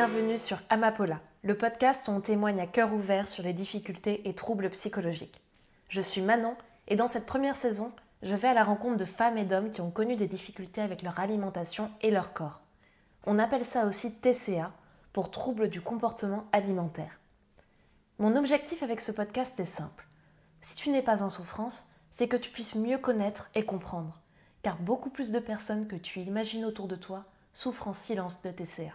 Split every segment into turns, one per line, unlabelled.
bienvenue sur Amapola, le podcast où on témoigne à cœur ouvert sur les difficultés et troubles psychologiques. Je suis Manon et dans cette première saison, je vais à la rencontre de femmes et d'hommes qui ont connu des difficultés avec leur alimentation et leur corps. On appelle ça aussi TCA, pour troubles du comportement alimentaire. Mon objectif avec ce podcast est simple. Si tu n'es pas en souffrance, c'est que tu puisses mieux connaître et comprendre, car beaucoup plus de personnes que tu imagines autour de toi souffrent en silence de TCA.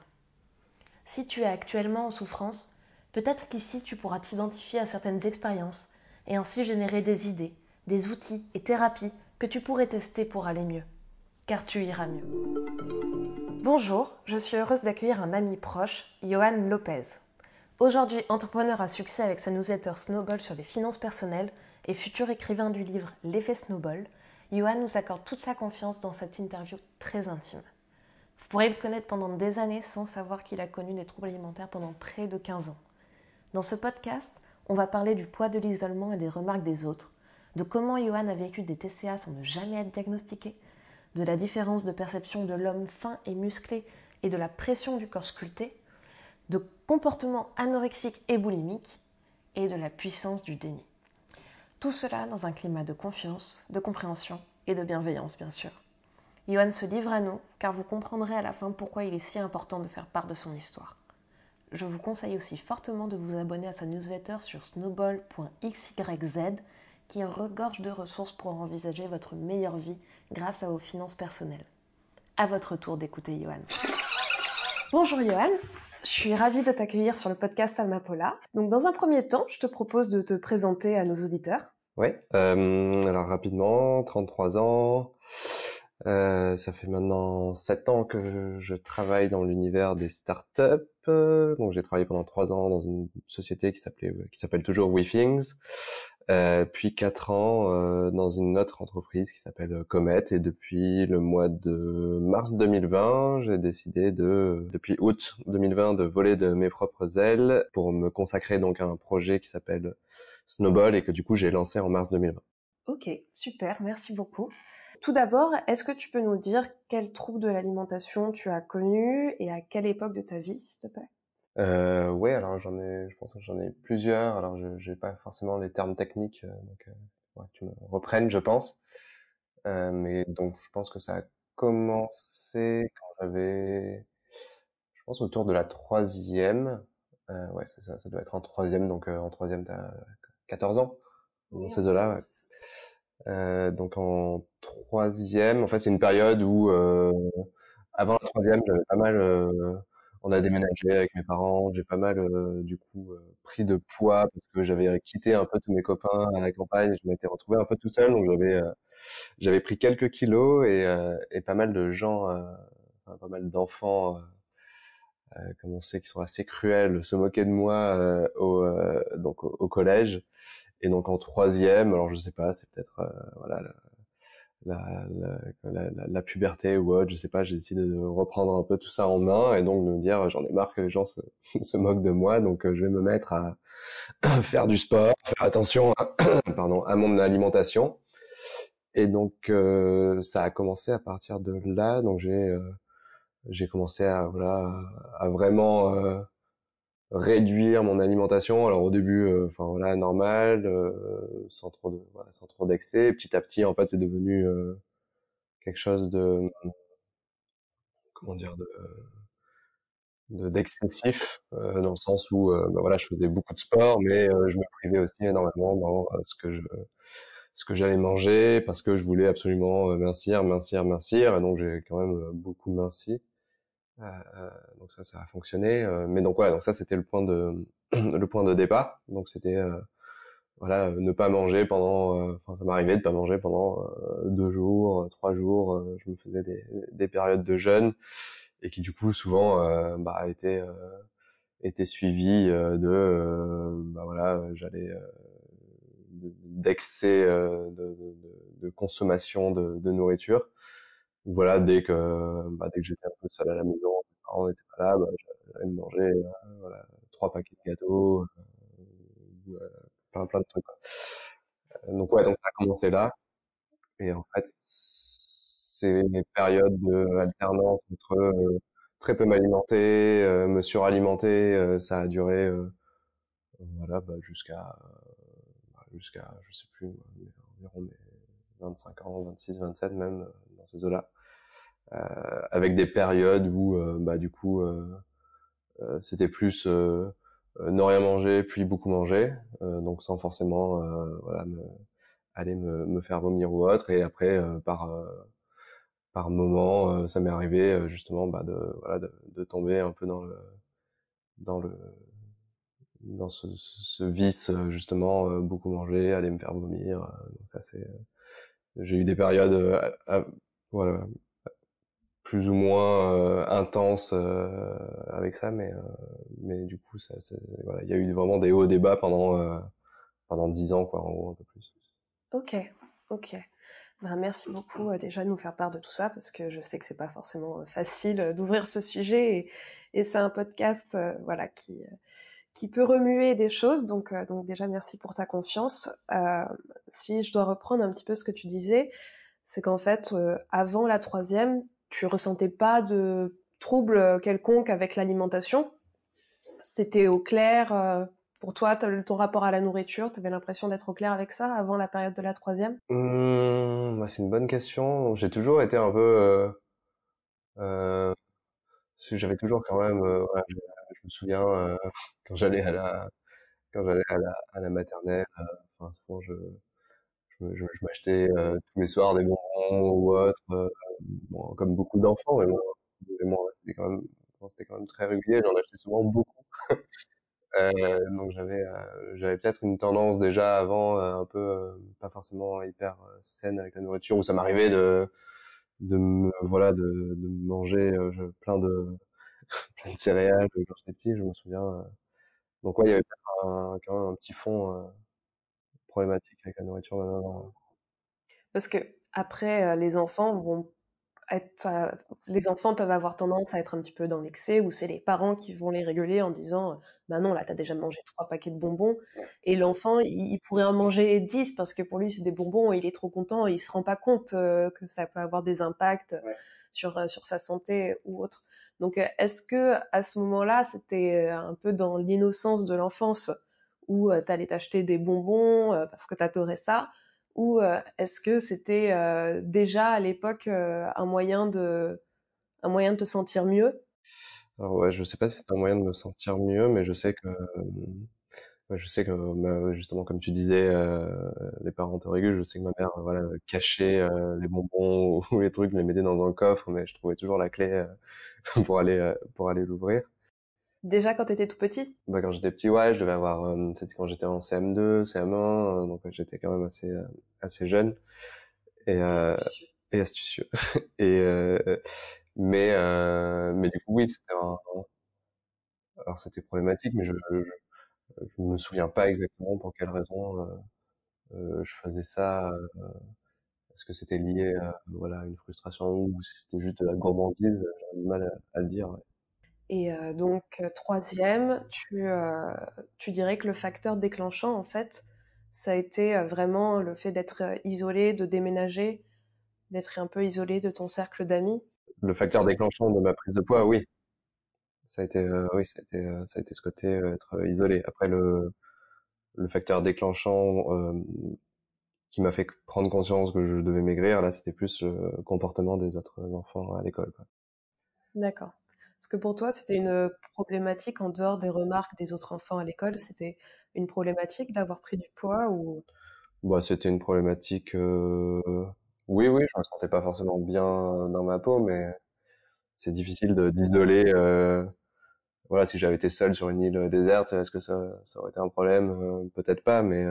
Si tu es actuellement en souffrance, peut-être qu'ici tu pourras t'identifier à certaines expériences et ainsi générer des idées, des outils et thérapies que tu pourrais tester pour aller mieux. Car tu iras mieux. Bonjour, je suis heureuse d'accueillir un ami proche, Johan Lopez. Aujourd'hui entrepreneur à succès avec sa newsletter Snowball sur les finances personnelles et futur écrivain du livre L'effet Snowball, Johan nous accorde toute sa confiance dans cette interview très intime. Vous pourrez le connaître pendant des années sans savoir qu'il a connu des troubles alimentaires pendant près de 15 ans. Dans ce podcast, on va parler du poids de l'isolement et des remarques des autres, de comment Johan a vécu des TCA sans ne jamais être diagnostiqué, de la différence de perception de l'homme fin et musclé et de la pression du corps sculpté, de comportements anorexiques et boulimiques, et de la puissance du déni. Tout cela dans un climat de confiance, de compréhension et de bienveillance, bien sûr. Johan se livre à nous, car vous comprendrez à la fin pourquoi il est si important de faire part de son histoire. Je vous conseille aussi fortement de vous abonner à sa newsletter sur snowball.xyz qui regorge de ressources pour envisager votre meilleure vie grâce à vos finances personnelles. À votre tour d'écouter Johan. Bonjour Johan, je suis ravie de t'accueillir sur le podcast Amapola. Donc dans un premier temps, je te propose de te présenter à nos auditeurs.
Oui, euh, alors rapidement, 33 ans, euh, ça fait maintenant sept ans que je, travaille dans l'univers des startups. Donc j'ai travaillé pendant trois ans dans une société qui s'appelait qui s'appelle toujours WeThings. Euh, puis quatre ans euh, dans une autre entreprise qui s'appelle Comet et depuis le mois de mars 2020 j'ai décidé de depuis août 2020 de voler de mes propres ailes pour me consacrer donc à un projet qui s'appelle Snowball et que du coup j'ai lancé en mars 2020.
Ok super merci beaucoup. Tout d'abord, est-ce que tu peux nous dire quel trouble de l'alimentation tu as connu et à quelle époque de ta vie, s'il te plaît?
Euh, Oui, alors j'en ai, je pense que j'en ai plusieurs. Alors je n'ai pas forcément les termes techniques, euh, donc euh, tu me reprennes, je pense. Euh, mais donc je pense que ça a commencé quand j'avais, je pense autour de la troisième. Euh, ouais, c'est ça, ça doit être en troisième, donc en troisième t'as 14 ans dans ces eaux-là. Ouais. Euh, donc en troisième, en fait, c'est une période où euh, avant la troisième, j'avais pas mal. Euh, on a déménagé avec mes parents. J'ai pas mal du coup pris de poids parce que j'avais quitté un peu tous mes copains à la campagne. Je m'étais retrouvé un peu tout seul, donc j'avais j'avais pris quelques kilos et, et pas mal de gens, enfin, pas mal d'enfants. comme on sait, qui sont assez cruels, se moquaient de moi au, donc au collège. Et donc en troisième, alors je sais pas, c'est peut-être euh, voilà la, la, la, la, puberté ou autre, je sais pas, j'ai décidé de reprendre un peu tout ça en main et donc de me dire j'en ai marre que les gens se, moquent de moi, donc euh, je vais me mettre à faire du sport, faire attention à, pardon, à mon alimentation. Et donc euh, ça a commencé à partir de là, donc j'ai j'ai commencé à voilà à vraiment réduire mon alimentation. Alors au début, euh, enfin voilà, normal, euh, sans trop de, voilà, sans trop d'excès. Petit à petit, en fait, c'est devenu euh, quelque chose de, comment dire, de d'excessif dans le sens où bah, voilà je faisais beaucoup de sport mais je me privais aussi énormément dans ce que je ce que j'allais manger parce que je voulais absolument mincir mincir mincir et donc j'ai quand même beaucoup minci euh, euh, donc ça, ça a fonctionné. Euh, mais donc voilà, donc ça c'était le point de le point de départ. Donc c'était voilà, ne pas manger pendant, enfin ça m'arrivait de pas manger pendant deux jours, trois jours. je me faisais des, des, périodes de jeûne et qui du coup souvent bah, étaient étaient suivies de, bah voilà, j'allais d'excès de, de, de, consommation de, de nourriture voilà, dès que, bah, dès que j'étais un peu seul à la maison, mes parents n'étaient pas là, bah, j'allais me manger, euh, voilà, trois paquets de gâteaux, euh, euh, plein, plein de trucs. Donc ouais, donc ça a commencé là. Et en fait, c'est mes périodes de alternance entre très peu m'alimenter, euh, me suralimenter, euh, ça a duré euh, voilà bah, jusqu'à bah, jusqu'à je sais plus environ mes 25 ans, 26, 27 même dans ces eaux-là, avec des périodes où bah du coup c'était plus ne rien manger puis beaucoup manger, donc sans forcément voilà me, aller me, me, faire vomir ou autre, et après par par moment, euh, ça m'est arrivé euh, justement bah, de, voilà, de, de, tomber un peu dans le dans le dans ce, ce vice euh, justement beaucoup manger, aller me faire vomir. donc ça c'est j'ai eu des périodes voilà plus ou moins intenses avec ça, mais mais du coup il y a eu vraiment des hauts et des bas pendant pendant dix ans quoi en gros un peu plus.
Ok ok. Ben, merci beaucoup euh, déjà de nous faire part de tout ça parce que je sais que c'est pas forcément euh, facile euh, d'ouvrir ce sujet et, et c'est un podcast voilà qui qui peut remuer des choses donc donc déjà merci pour ta confiance. si je dois reprendre un petit peu ce que tu disais, c'est qu'en fait avant la troisième tu ressentais pas de trouble quelconque avec l'alimentation? C'était au clair pour toi, ton rapport à la nourriture, tu avais l'impression d'être au clair avec ça avant la période de la troisième?
Mmh, C'est une bonne question. J'ai toujours été un peu... Euh, euh, j'avais toujours quand même... Euh, je, me souviens euh, quand j'allais à la quand j'allais à la, maternelle, euh, enfin, je, je, je, je m'achetais tous les soirs des bonbons ou autre, bon, comme beaucoup d'enfants, mais moi, c'était quand même c'était quand même très régulier, j'en achetais souvent beaucoup. Euh, donc j'avais euh, j'avais peut-être une tendance déjà avant euh, un peu pas forcément hyper saine avec la nourriture où ça m'arrivait de de me, voilà de, de manger plein de plein de céréales quand j'étais petit je me souviens donc ouais il y avait un, quand même un petit fond problématique avec la nourriture
parce que après les enfants vont euh, les enfants peuvent avoir tendance à être un petit peu dans l'excès, ou c'est les parents qui vont les réguler en disant bah non, là, t'as déjà mangé trois paquets de bonbons. Et l'enfant, il, pourrait en manger dix parce que pour lui, c'est des bonbons et il est trop content et il se rend pas compte euh, que ça peut avoir des impacts sur, euh, sur sa santé ou autre. Donc, est-ce que à ce moment-là, c'était un peu dans l'innocence de l'enfance où t'allais t'acheter des bonbons parce que t'adorais ça ou est-ce que c'était déjà à l'époque un moyen de un moyen de te sentir mieux?
Alors ouais, je sais pas si c'est un moyen de me sentir mieux, mais je sais que je sais que justement comme tu disais, les parents te régulent. Je sais que ma mère voilà cachait les bonbons ou les trucs, les mettait dans un coffre, mais je trouvais toujours la clé pour aller pour aller l'ouvrir.
Déjà quand tu étais tout petit?
Bah, Quand j'étais petit, ouais, je devais avoir... Euh, c'était quand j'étais en CM2, CM1, euh, donc j'étais quand même assez, euh, assez jeune. Et, euh, et astucieux. et, mais, mais du coup, oui, c'était un... Alors c'était problématique, mais je, je, je me souviens pas exactement pour quelle raison je faisais ça. Est-ce que c'était lié à voilà, une frustration ou si c'était juste de la gourmandise J'ai du mal à, le dire.
Et euh, donc, euh, troisième, tu, euh, tu dirais que le facteur déclenchant, en fait, ça a été vraiment le fait d'être isolé, de déménager, d'être un peu isolé de ton cercle d'amis.
Le facteur déclenchant de ma prise de poids, oui. Ça a été, oui, ça a été, ça a été ce côté être isolé. Après, le, le facteur déclenchant qui m'a fait prendre conscience que je devais maigrir, là, c'était plus le comportement des autres enfants à l'école.
D'accord. Est-ce que pour toi, c'était une problématique en dehors des remarques des autres enfants à l'école C'était une problématique d'avoir pris du poids ou?
Bah, C'était une problématique... Euh... Oui, oui, je me sentais pas forcément bien dans ma peau, mais c'est difficile d'isoler... Euh... Voilà, si j'avais été seul sur une île déserte, est-ce que ça, ça aurait été un problème? Euh, Peut-être pas, mais...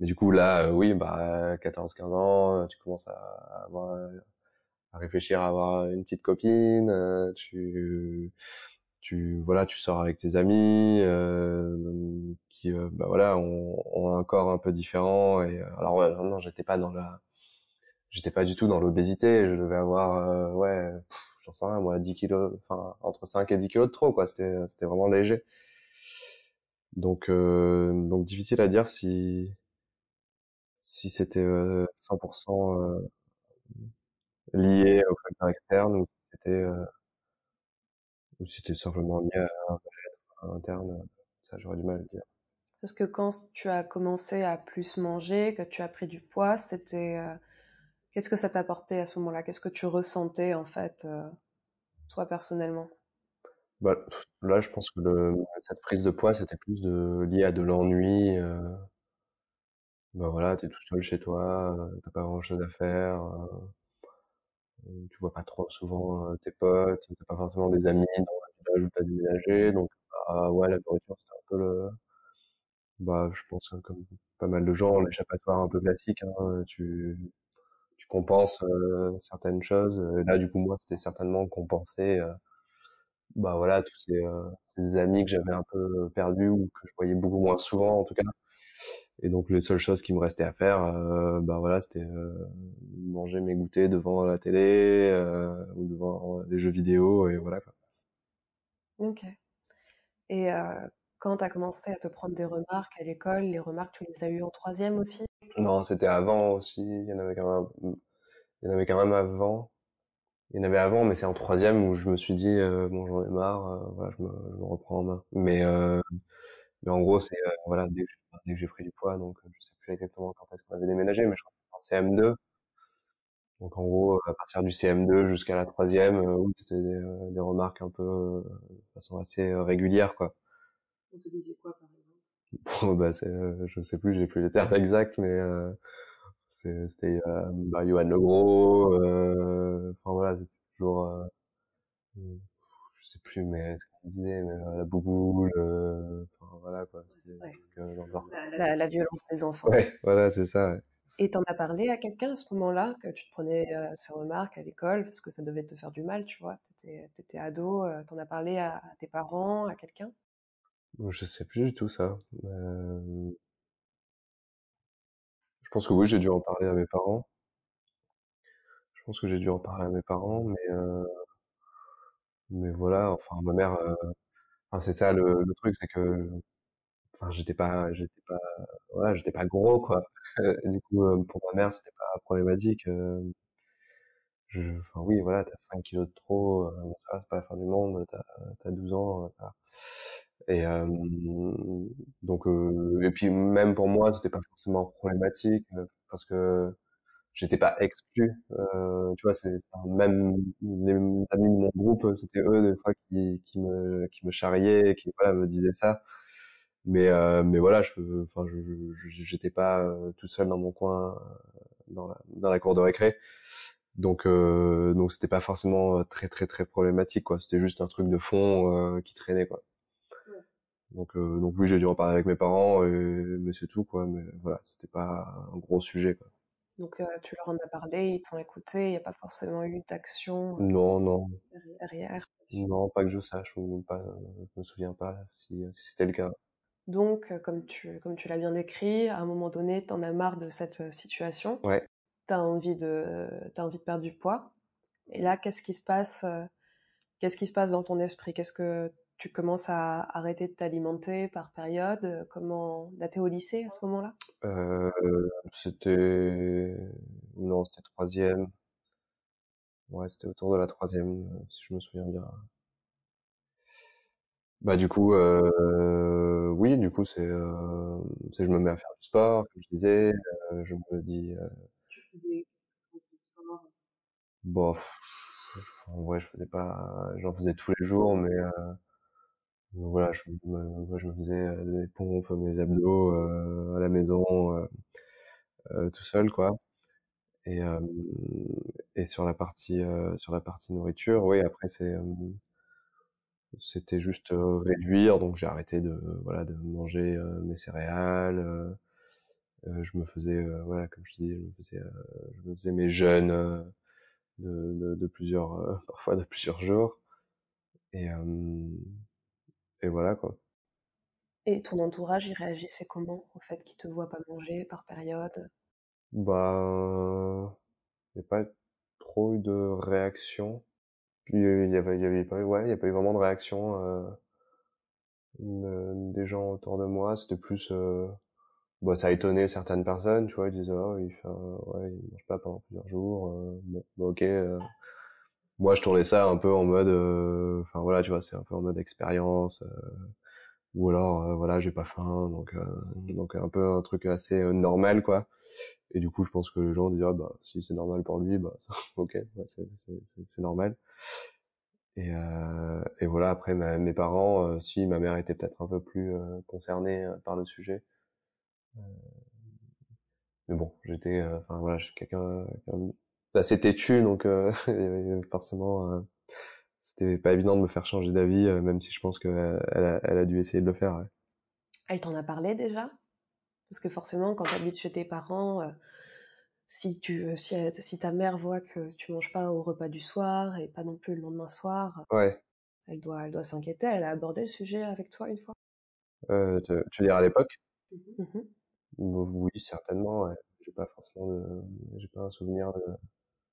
Mais du coup, là, oui, bah, 14-15 ans, tu commences à avoir à réfléchir à avoir une petite copine, euh, tu tu voilà tu sors avec tes amis euh, qui euh, bah voilà ont, ont, un corps un peu différent et alors ouais, non j'étais pas dans la j'étais pas du tout dans l'obésité je devais avoir ouais j'en sais rien moi 10 kilos enfin entre 5 et 10 kilos de trop quoi c'était c'était vraiment léger. Donc donc difficile à dire si si c'était 100% lié au facteur externe ou c'était euh, ou si c'était simplement lié à un mal-être interne, ça j'aurais du mal à le dire.
Parce que quand tu as commencé à plus manger, que tu as pris du poids, c'était qu'est-ce que ça t'apportait à ce moment-là? Qu'est-ce que tu ressentais en fait, toi personnellement?
Bah, là, je pense que le, cette prise de poids, c'était plus de, lié à de l'ennui. Euh, bah voilà, t'es tout seul chez toi, euh, t'as pas grand-chose à faire, euh, tu vois pas trop souvent tes potes, t'as pas forcément des amis dans le village où t'as déménagé, donc bah, ouais, la nourriture, c'était un peu le, bah, je pense euh, comme pas mal de gens, l'échappatoire un peu classique, hein, tu, tu compenses certaines choses. Là, du coup, moi, c'était certainement compenser euh, bah voilà tous ces, ces amis que j'avais un peu perdus ou que je voyais beaucoup moins souvent en tout cas et donc les seules choses qui me restaient à faire euh, bah voilà c'était euh, manger mes goûters devant la télé euh, ou devant les jeux vidéo et voilà quoi.
ok et euh, quand tu as commencé à te prendre des remarques à l'école les remarques tu les as eues en troisième aussi?
Non c'était avant aussi il y en avait quand même il y en avait quand même avant il y en avait avant, mais c'est en troisième où je me suis dit, euh, bon, j'en ai marre, euh, voilà, je me, je me, reprends en main. Mais, euh, mais en gros, c'est euh, voilà, dès que, j'ai pris du poids, donc je sais plus exactement quand est-ce qu'on avait déménagé, mais je crois que c'était en CM2. Donc en gros, à partir du CM2 jusqu'à la troisième, euh, où c'était des, des, remarques un peu de façon assez régulière, quoi.
On te disait quoi, par
exemple? Bon, bah, c'est, je sais plus, j'ai plus les termes exacts, mais c'était euh, bah, Johan Le Gros, euh, enfin voilà, c'était toujours, euh, sais plus, mais ce qu'on disait, mais euh, la bouboule, euh, enfin voilà quoi, c'était
ouais. la, la, la, violence des enfants.
Ouais, voilà, c'est ça. Ouais.
Et t'en as parlé à quelqu'un à ce moment-là, que tu te prenais euh, ces remarques à l'école, parce que ça devait te faire du mal, tu vois, t'étais étais ado, euh, t'en as parlé à, à, tes parents, à quelqu'un?
Je sais plus du tout ça. Euh... Je pense que oui, j'ai dû en parler à mes parents. Je pense que j'ai dû en parler à mes parents, mais euh... mais voilà, enfin ma mère, euh... enfin, c'est ça le, le truc, c'est que enfin j'étais pas j'étais pas voilà j'étais pas gros quoi. Du coup pour ma mère c'était pas problématique je, enfin oui voilà t'as 5 kilos de trop bon ça va c'est pas la fin du monde t'as as 12 ans et euh, donc euh, et puis même pour moi c'était pas forcément problématique parce que j'étais pas exclu euh, tu vois c'est même les amis de mon groupe c'était eux des fois qui, qui me qui me charriaient qui voilà me disaient ça. Mais euh, mais voilà je enfin je j'étais pas euh, tout seul dans mon coin euh, dans la dans la cour de récré. Donc euh, donc c'était pas forcément très très très problématique quoi. C'était juste un truc de fond euh, qui traînait quoi. Donc euh, donc oui j'ai dû en parler avec mes parents et, mais c'est tout quoi. Mais voilà c'était pas un gros sujet quoi
donc tu leur en as parlé ils t'ont écouté il n'y a pas forcément eu d'action
non non
derrière
non pas que je sache ou pas je me souviens pas si, si c'était le cas
donc, comme tu, comme tu l'as bien décrit, à un moment donné, tu en as marre de cette situation.
Ouais.
Tu as envie de as envie de perdre du poids. Et là, qu'est-ce qui se passe Qu'est-ce qui se passe dans ton esprit? Qu'est-ce que tu commences à arrêter de t'alimenter par période Comment Là, t'es au lycée à ce moment-là?
Euh, C'était non, c'était troisième. Ouais, c'était autour de la troisième, si je me souviens bien. Bah du coup, euh, oui, du coup c'est, euh, c'est je me mets à faire du sport, comme je disais, euh, je me dis. Euh,
tu faisais du sport?
Bon, pff, en vrai, je faisais pas, j'en faisais tous les jours, mais euh, voilà, je me, je me faisais des pompes, mes abdos à la maison, tout seul quoi. Et et sur la partie sur la partie nourriture, oui, après c'est c'était juste réduire donc j'ai arrêté de voilà de manger euh, mes céréales euh, je me faisais voilà comme je dis je me faisais je me faisais mes jeûnes de, de, de, plusieurs parfois de plusieurs jours et et voilà quoi
et ton entourage il réagissait comment au fait qu'il te voit pas manger par période?
Bah il n'y a pas trop eu de réaction il y avait, il y avait pas eu, ouais, il y a pas eu vraiment de réaction euh, des gens autour de moi. C'était plus, euh, bah, ça a étonné certaines personnes, tu vois, ils disaient, oh, il fait, ouais, il mange pas pendant plusieurs jours. Euh, bon, bah, ok. Moi, je tournais ça un peu en mode, euh, enfin voilà, tu vois, c'est un peu en mode expérience, ou alors, voilà, j'ai pas faim, donc donc un peu un truc assez normal, quoi. Et du coup, je pense que les gens disent, ah, bah, si c'est normal pour lui, bah, ok, c'est normal. Et, euh, et voilà, après, mes parents, euh, si ma mère était peut-être un peu plus euh, concernée euh, par le sujet. mais bon, j'étais, enfin voilà, je suis quelqu'un assez têtu, donc forcément, c'était pas évident de me faire changer d'avis, même si je pense qu'elle a, elle a dû essayer de le faire. Ouais.
Elle t'en a parlé déjà? Parce que forcément, quand tu habites chez tes parents, si tu si, si, ta mère voit que tu manges pas au repas du soir et pas non plus le lendemain soir,
ouais.
elle doit elle doit s'inquiéter. Elle a abordé le sujet avec toi une fois?
Euh, tu, veux dire à l'époque? Mmh Oui, certainement. Ouais. J'ai pas forcément de, j'ai pas un souvenir de.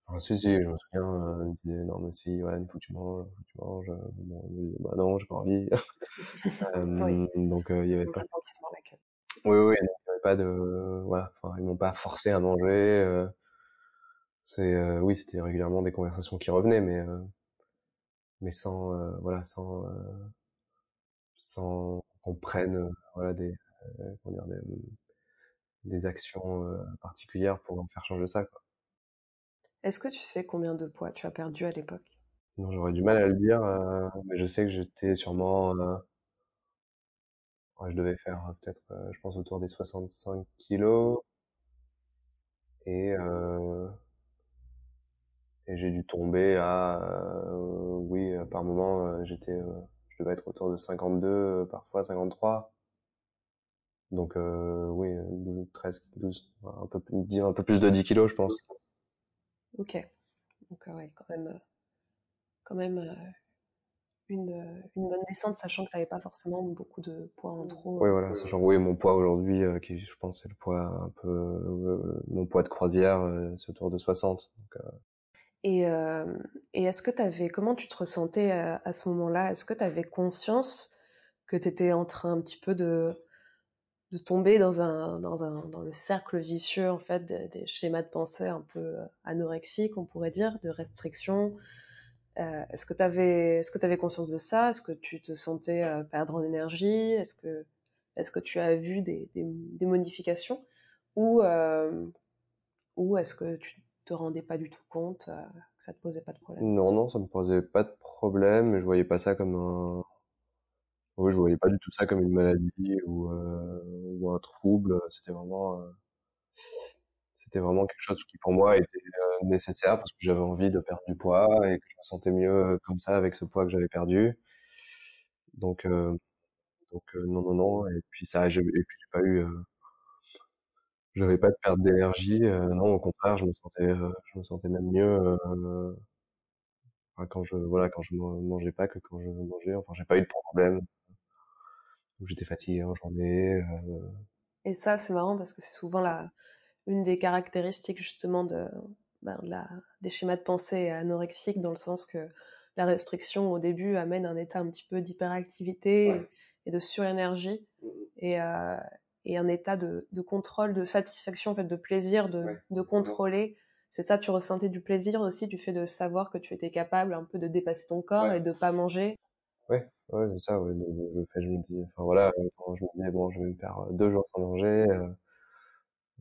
Enfin, si, si, je me souviens, elle me disait non mais si, ouais, il faut que tu manges, il faut que tu manges. Bon, bah non, j'ai pas envie. euh, Donc il y avait pas. Oui, oui, pas de voilà enfin ils m'ont pas forcé à manger euh, c'est euh, oui c'était régulièrement des conversations qui revenaient mais euh, mais sans voilà sans sans qu'on prenne voilà des comment dire, des, des actions particulières pour faire changer ça quoi.
Est-ce que tu sais combien de poids tu as perdu à l'époque?
Non, j'aurais du mal à le dire, mais je sais que j'étais sûrement je devais faire euh, peut-être, euh, je pense, autour des 65 kilos. Et, euh, et j'ai dû tomber à, oui, par moment, j'étais, je devais être autour de 52, parfois 53. Donc, oui, 13, 12, un peu, plus, un peu plus de 10 kilos, je pense.
Ok. Donc, ouais, quand même, quand même une, euh, une bonne descente, sachant que tu n'avais pas forcément beaucoup de poids en trop.
Oui, voilà, sachant que oui, mon poids aujourd'hui, euh, qui je pense c'est le poids un peu, euh, mon poids de croisière, c'est autour de 60. Donc,
et, et est-ce que tu avais, comment tu te ressentais à, à ce moment-là? Est-ce que tu avais conscience que tu étais en train un petit peu de, de tomber dans, un, dans, un, dans le cercle vicieux en fait des, schémas de pensée un peu anorexiques, on pourrait dire, de restriction, euh, est-ce que tu avais, est-ce que avais conscience de ça? Est-ce que tu te sentais euh, perdre en énergie? Est-ce que, est-ce que tu as vu des, des, modifications? Ou, euh, ou est-ce que tu te rendais pas du tout compte que ça te posait pas de problème?
Non, non, ça me posait pas de problème. Je voyais pas ça comme un, oui, je voyais pas du tout ça comme une maladie ou, ou un trouble. C'était vraiment c'était vraiment quelque chose qui pour moi était euh, nécessaire parce que j'avais envie de perdre du poids et que je me sentais mieux euh, comme ça avec ce poids que j'avais perdu. Donc, euh, donc non, non, non. Et puis ça, et puis j'ai pas eu, j'avais pas de perte d'énergie. non, au contraire, je me sentais, je me sentais même mieux quand je, voilà, quand je mangeais pas que quand je mangeais. Enfin, j'ai pas eu de problème. J'étais fatigué en journée.
Et ça, c'est marrant parce que c'est souvent la, une des caractéristiques justement de, ben, la, des schémas de pensée anorexiques dans le sens que la restriction au début amène un état un petit peu d'hyperactivité et de surénergie mmh et, euh, et un état de, de, contrôle, de satisfaction, en fait, de plaisir, de, de contrôler. C'est ça, tu ressentais du plaisir aussi du fait de savoir que tu étais capable un peu de dépasser ton corps et de pas manger.
Oui, ouais, c'est ça, ouais, le, fait, je me dis, enfin voilà, quand je me disais, bon, je vais me faire deux jours sans manger, euh,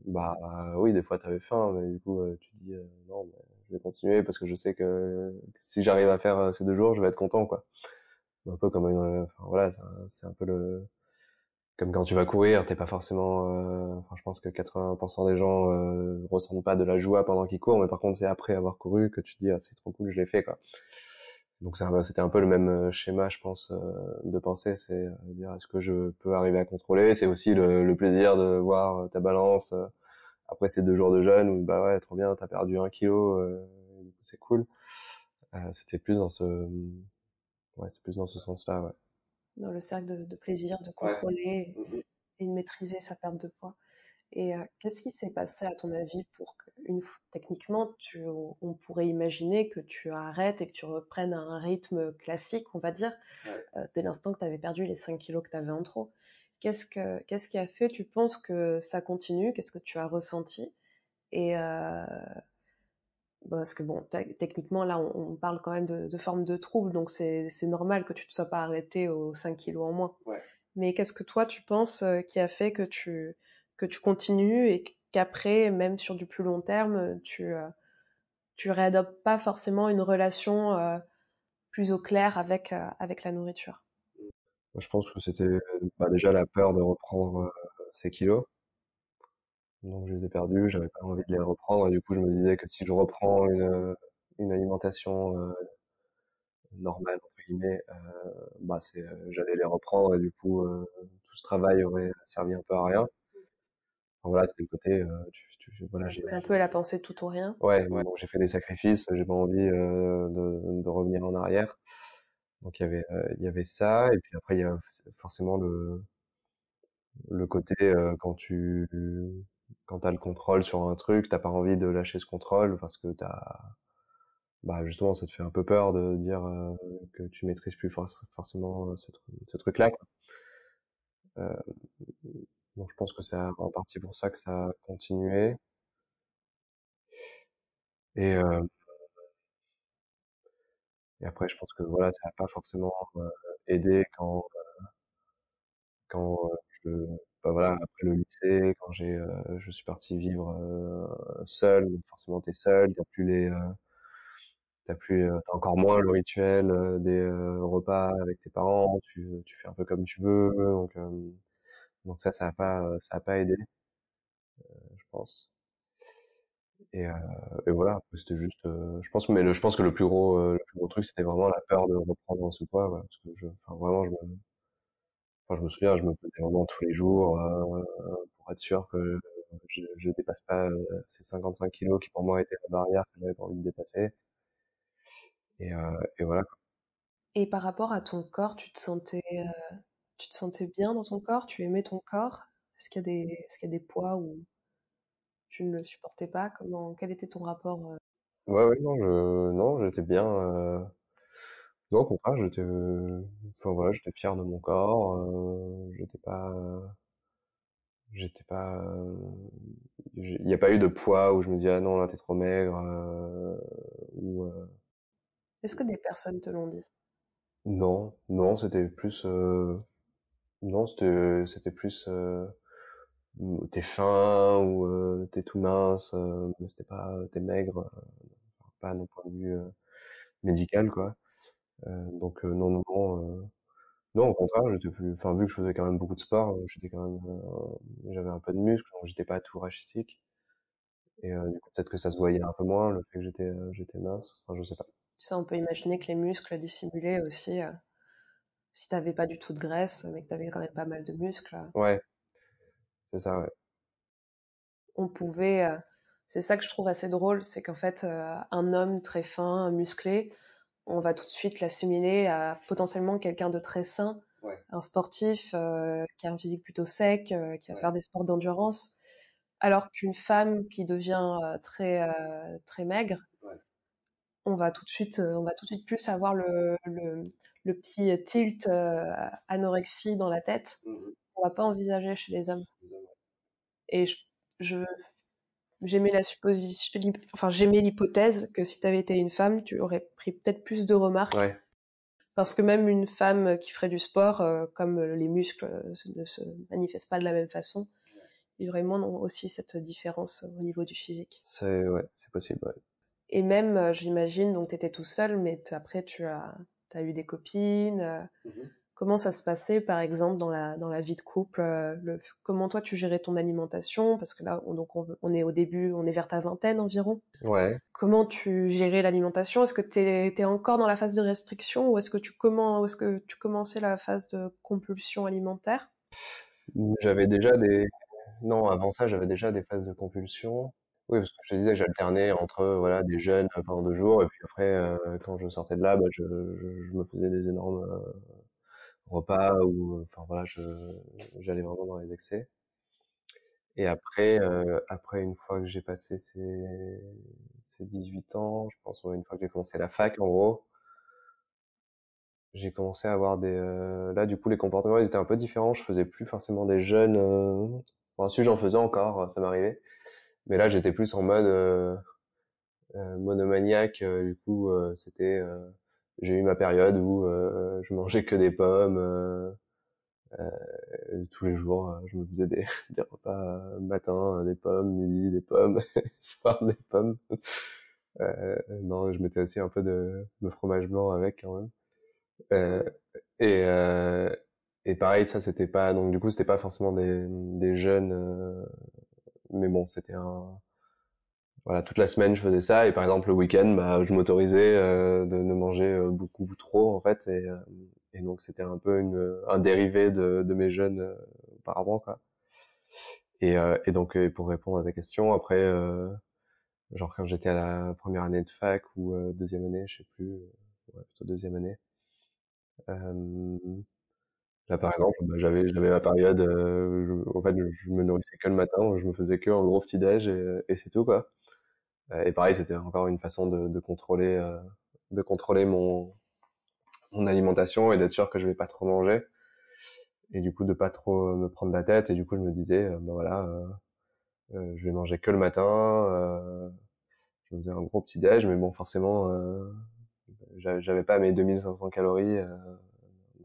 bah oui, des fois t'avais faim, mais du coup tu dis non, je vais continuer parce que je sais que si j'arrive à faire ces deux jours, je vais être content quoi. Un peu comme une, enfin, voilà, c'est un peu le comme quand tu vas courir, t'es pas forcément. Euh, enfin, je pense que 80% des gens euh, ressentent pas de la joie pendant qu'ils courent, mais par contre c'est après avoir couru que tu dis ah, c'est trop cool, je l'ai fait quoi. Donc c'était un peu le même euh, schéma, je pense, euh, de penser, c'est euh, dire est-ce que je peux arriver à contrôler? C'est aussi le, plaisir de voir ta balance après ces deux jours de jeûne où bah ouais trop bien, t'as perdu un kilo, c'est cool. c'était plus dans ce, ouais, c'est plus dans ce sens-là, ouais.
Dans le cercle de, plaisir, de contrôler mm-hmm. et de maîtriser sa perte de poids. Et qu'est-ce qui s'est passé à ton avis pour que, une, techniquement, tu, on pourrait imaginer que tu arrêtes et que tu reprennes un rythme classique, on va dire, dès l'instant que tu avais perdu les 5 kilos que tu avais en trop? Qu'est-ce, que, qu'est-ce qui a fait, tu penses que ça continue? Qu'est-ce que tu as ressenti? Et parce que bon, techniquement, là, on, parle quand même de, de forme de trouble, donc c'est normal que tu ne te sois pas arrêté aux 5 kilos en moins. Mais qu'est-ce que toi, tu penses qui a fait que tu, que tu continues et qu'après, même sur du plus long terme, tu, euh, tu réadoptes pas forcément une relation euh, plus au clair avec, avec la nourriture
Je pense que c'était bah, déjà la peur de reprendre ces kilos. Donc je les ai perdus, j'avais pas envie de les reprendre et du coup je me disais que si je reprends une, une alimentation euh, normale entre guillemets, euh, bah euh, j'allais les reprendre et du coup euh, tout ce travail aurait servi un peu à rien. Voilà, c'est le côté tu, tu, voilà,
j'ai un peu la pensée tout ou rien.
Ouais, ouais, donc j'ai fait des sacrifices, j'ai pas envie de, de revenir en arrière. Donc il y avait il y avait ça et puis après il y a forcément le le côté quand tu quand t'as le contrôle sur un truc, t'as pas envie de lâcher ce contrôle parce que t'as, bah justement, ça te fait un peu peur de dire euh, que tu maîtrises plus forcément euh, ce, ce truc-là. Euh, donc je pense que c'est en partie pour ça que ça a continué. Et, euh, et après, je pense que voilà, ça n'a pas forcément euh, aidé quand quand je bah voilà, après le lycée, quand j'ai, euh, je suis parti vivre euh, seul, donc forcément t'es seul, t'as plus les, euh, t'as plus, t'as encore moins le rituel des repas avec tes parents, tu, tu fais un peu comme tu veux, donc donc ça, ça a pas, ça a pas aidé, je pense. Et, et voilà, c'était juste, je pense, mais le, je pense que le plus gros, le plus gros truc, c'était vraiment la peur de reprendre ce poids, voilà, parce que je, enfin vraiment, je me, Enfin, je me souviens, je me posais vraiment tous les jours euh, pour être sûr que je, je dépasse pas euh, ces 55 kilos qui pour moi étaient la barrière que j'avais envie de dépasser. Et, euh, et voilà.
Et par rapport à ton corps, tu te sentais, euh, tu te sentais bien dans ton corps Tu aimais ton corps? Est-ce qu'il y a des, est-ce qu'il y a des poids où tu ne le supportais pas? Comment, quel était ton rapport?
Ouais, ouais, non, je, non, j'étais bien. Non, au contraire, j'étais, enfin voilà, j'étais fier de mon corps. J'étais pas, j'étais pas, il n'y a pas eu de poids où je me dis ah non là t'es trop maigre ou.
Est-ce que des personnes te l'ont dit?
Non, non, c'était plus, non, c'était, c'était plus, t'es fin ou t'es tout mince, mais c'était pas t'es maigre, pas d'un point de vue médical quoi. Euh, donc euh, non, non, non, euh, non, au contraire, j'étais plus, enfin vu que je faisais quand même beaucoup de sport, j'étais quand même, j'avais un peu de muscle, donc j'étais pas tout rachitique. Et du coup, peut-être que ça se voyait un peu moins, le fait que j'étais, j'étais mince. Enfin, je sais pas.
Ça, on peut imaginer que les muscles dissimulaient aussi. Si t'avais pas du tout de graisse, mais que t'avais quand même pas mal de muscles.
Ouais. C'est ça, ouais.
On pouvait. c'est ça que je trouve assez drôle, c'est qu'en fait, un homme très fin, musclé, on va tout de suite l'assimiler à potentiellement quelqu'un de très sain, un sportif euh, qui a un physique plutôt sec, euh, qui va faire des sports d'endurance, alors qu'une femme qui devient euh, très très maigre, on va tout de suite on va tout de suite plus avoir le, le, petit tilt anorexie dans la tête. On mmh On va pas envisager chez les hommes. Et je, je j'aimais la supposition, enfin j'aimais l'hypothèse que si tu avais été une femme, tu aurais pris peut-être plus de remarques. Parce que même une femme qui ferait du sport, euh, comme les muscles euh, ne se manifestent pas de la même façon, il y aurait moins aussi cette différence au niveau du physique.
C'est ouais, c'est possible.
Et même, euh, j'imagine, donc tu étais tout seul, mais après tu as, as eu des copines. Mmh Comment ça se passait, par exemple, dans la, dans la vie de couple euh, le, Comment toi, tu gérais ton alimentation? Parce que là, on, donc on, est au début, on est vers ta vingtaine environ.
Ouais.
Comment tu gérais l'alimentation? Est-ce que tu étais encore dans la phase de restriction ou est-ce que, tu comment, est-ce que tu commençais la phase de compulsion alimentaire?
J'avais déjà des... Non, avant ça, j'avais déjà des phases de compulsion. Oui, parce que je te disais que j'alternais entre voilà des jeunes pendant deux jours et puis après, euh, quand je sortais de là, bah, je, je, me faisais des énormes euh, repas ou enfin voilà, je j'allais vraiment dans les excès. Et après, euh, après une fois que j'ai passé ces, ces 18 ans, je pense une fois que j'ai commencé la fac en gros, j'ai commencé à avoir des euh, là du coup les comportements ils étaient un peu différents. Je faisais plus forcément des jeunes. Euh... Enfin si j'en faisais encore, ça m'arrivait. Mais là j'étais plus en mode euh, monomaniaque, du coup, c'était j'ai eu ma période où je mangeais que des pommes tous les jours. je me faisais des, des repas matin, des pommes, midi, des pommes, soir des pommes. non, je mettais aussi un peu de, de fromage blanc avec quand même. Euh, et, euh, et pareil, ça c'était pas donc du coup c'était pas forcément des, des jeunes, euh, mais bon c'était un voilà toute la semaine je faisais ça et par exemple le week-end bah je m'autorisais euh, de ne manger beaucoup trop en fait et, et donc c'était un peu une, un dérivé de, de mes jeunes auparavant quoi. Et, et donc pour répondre à ta question après genre quand j'étais à la première année de fac ou deuxième année je sais plus ouais, plutôt deuxième année euh, là, par exemple, bah, j'avais j'avais ma période, euh, en fait, je me nourrissais que le matin, je me faisais que un gros petit déj et, et c'est tout quoi. Euh, et pareil, c'était encore une façon de, de contrôler, de contrôler mon mon alimentation et d'être sûr que je vais pas trop manger et du coup de pas trop me prendre la tête et du coup je me disais ben voilà euh, je vais manger que le matin euh, je me faisais un gros petit déj mais bon forcément euh, j'avais pas mes 2500 calories euh,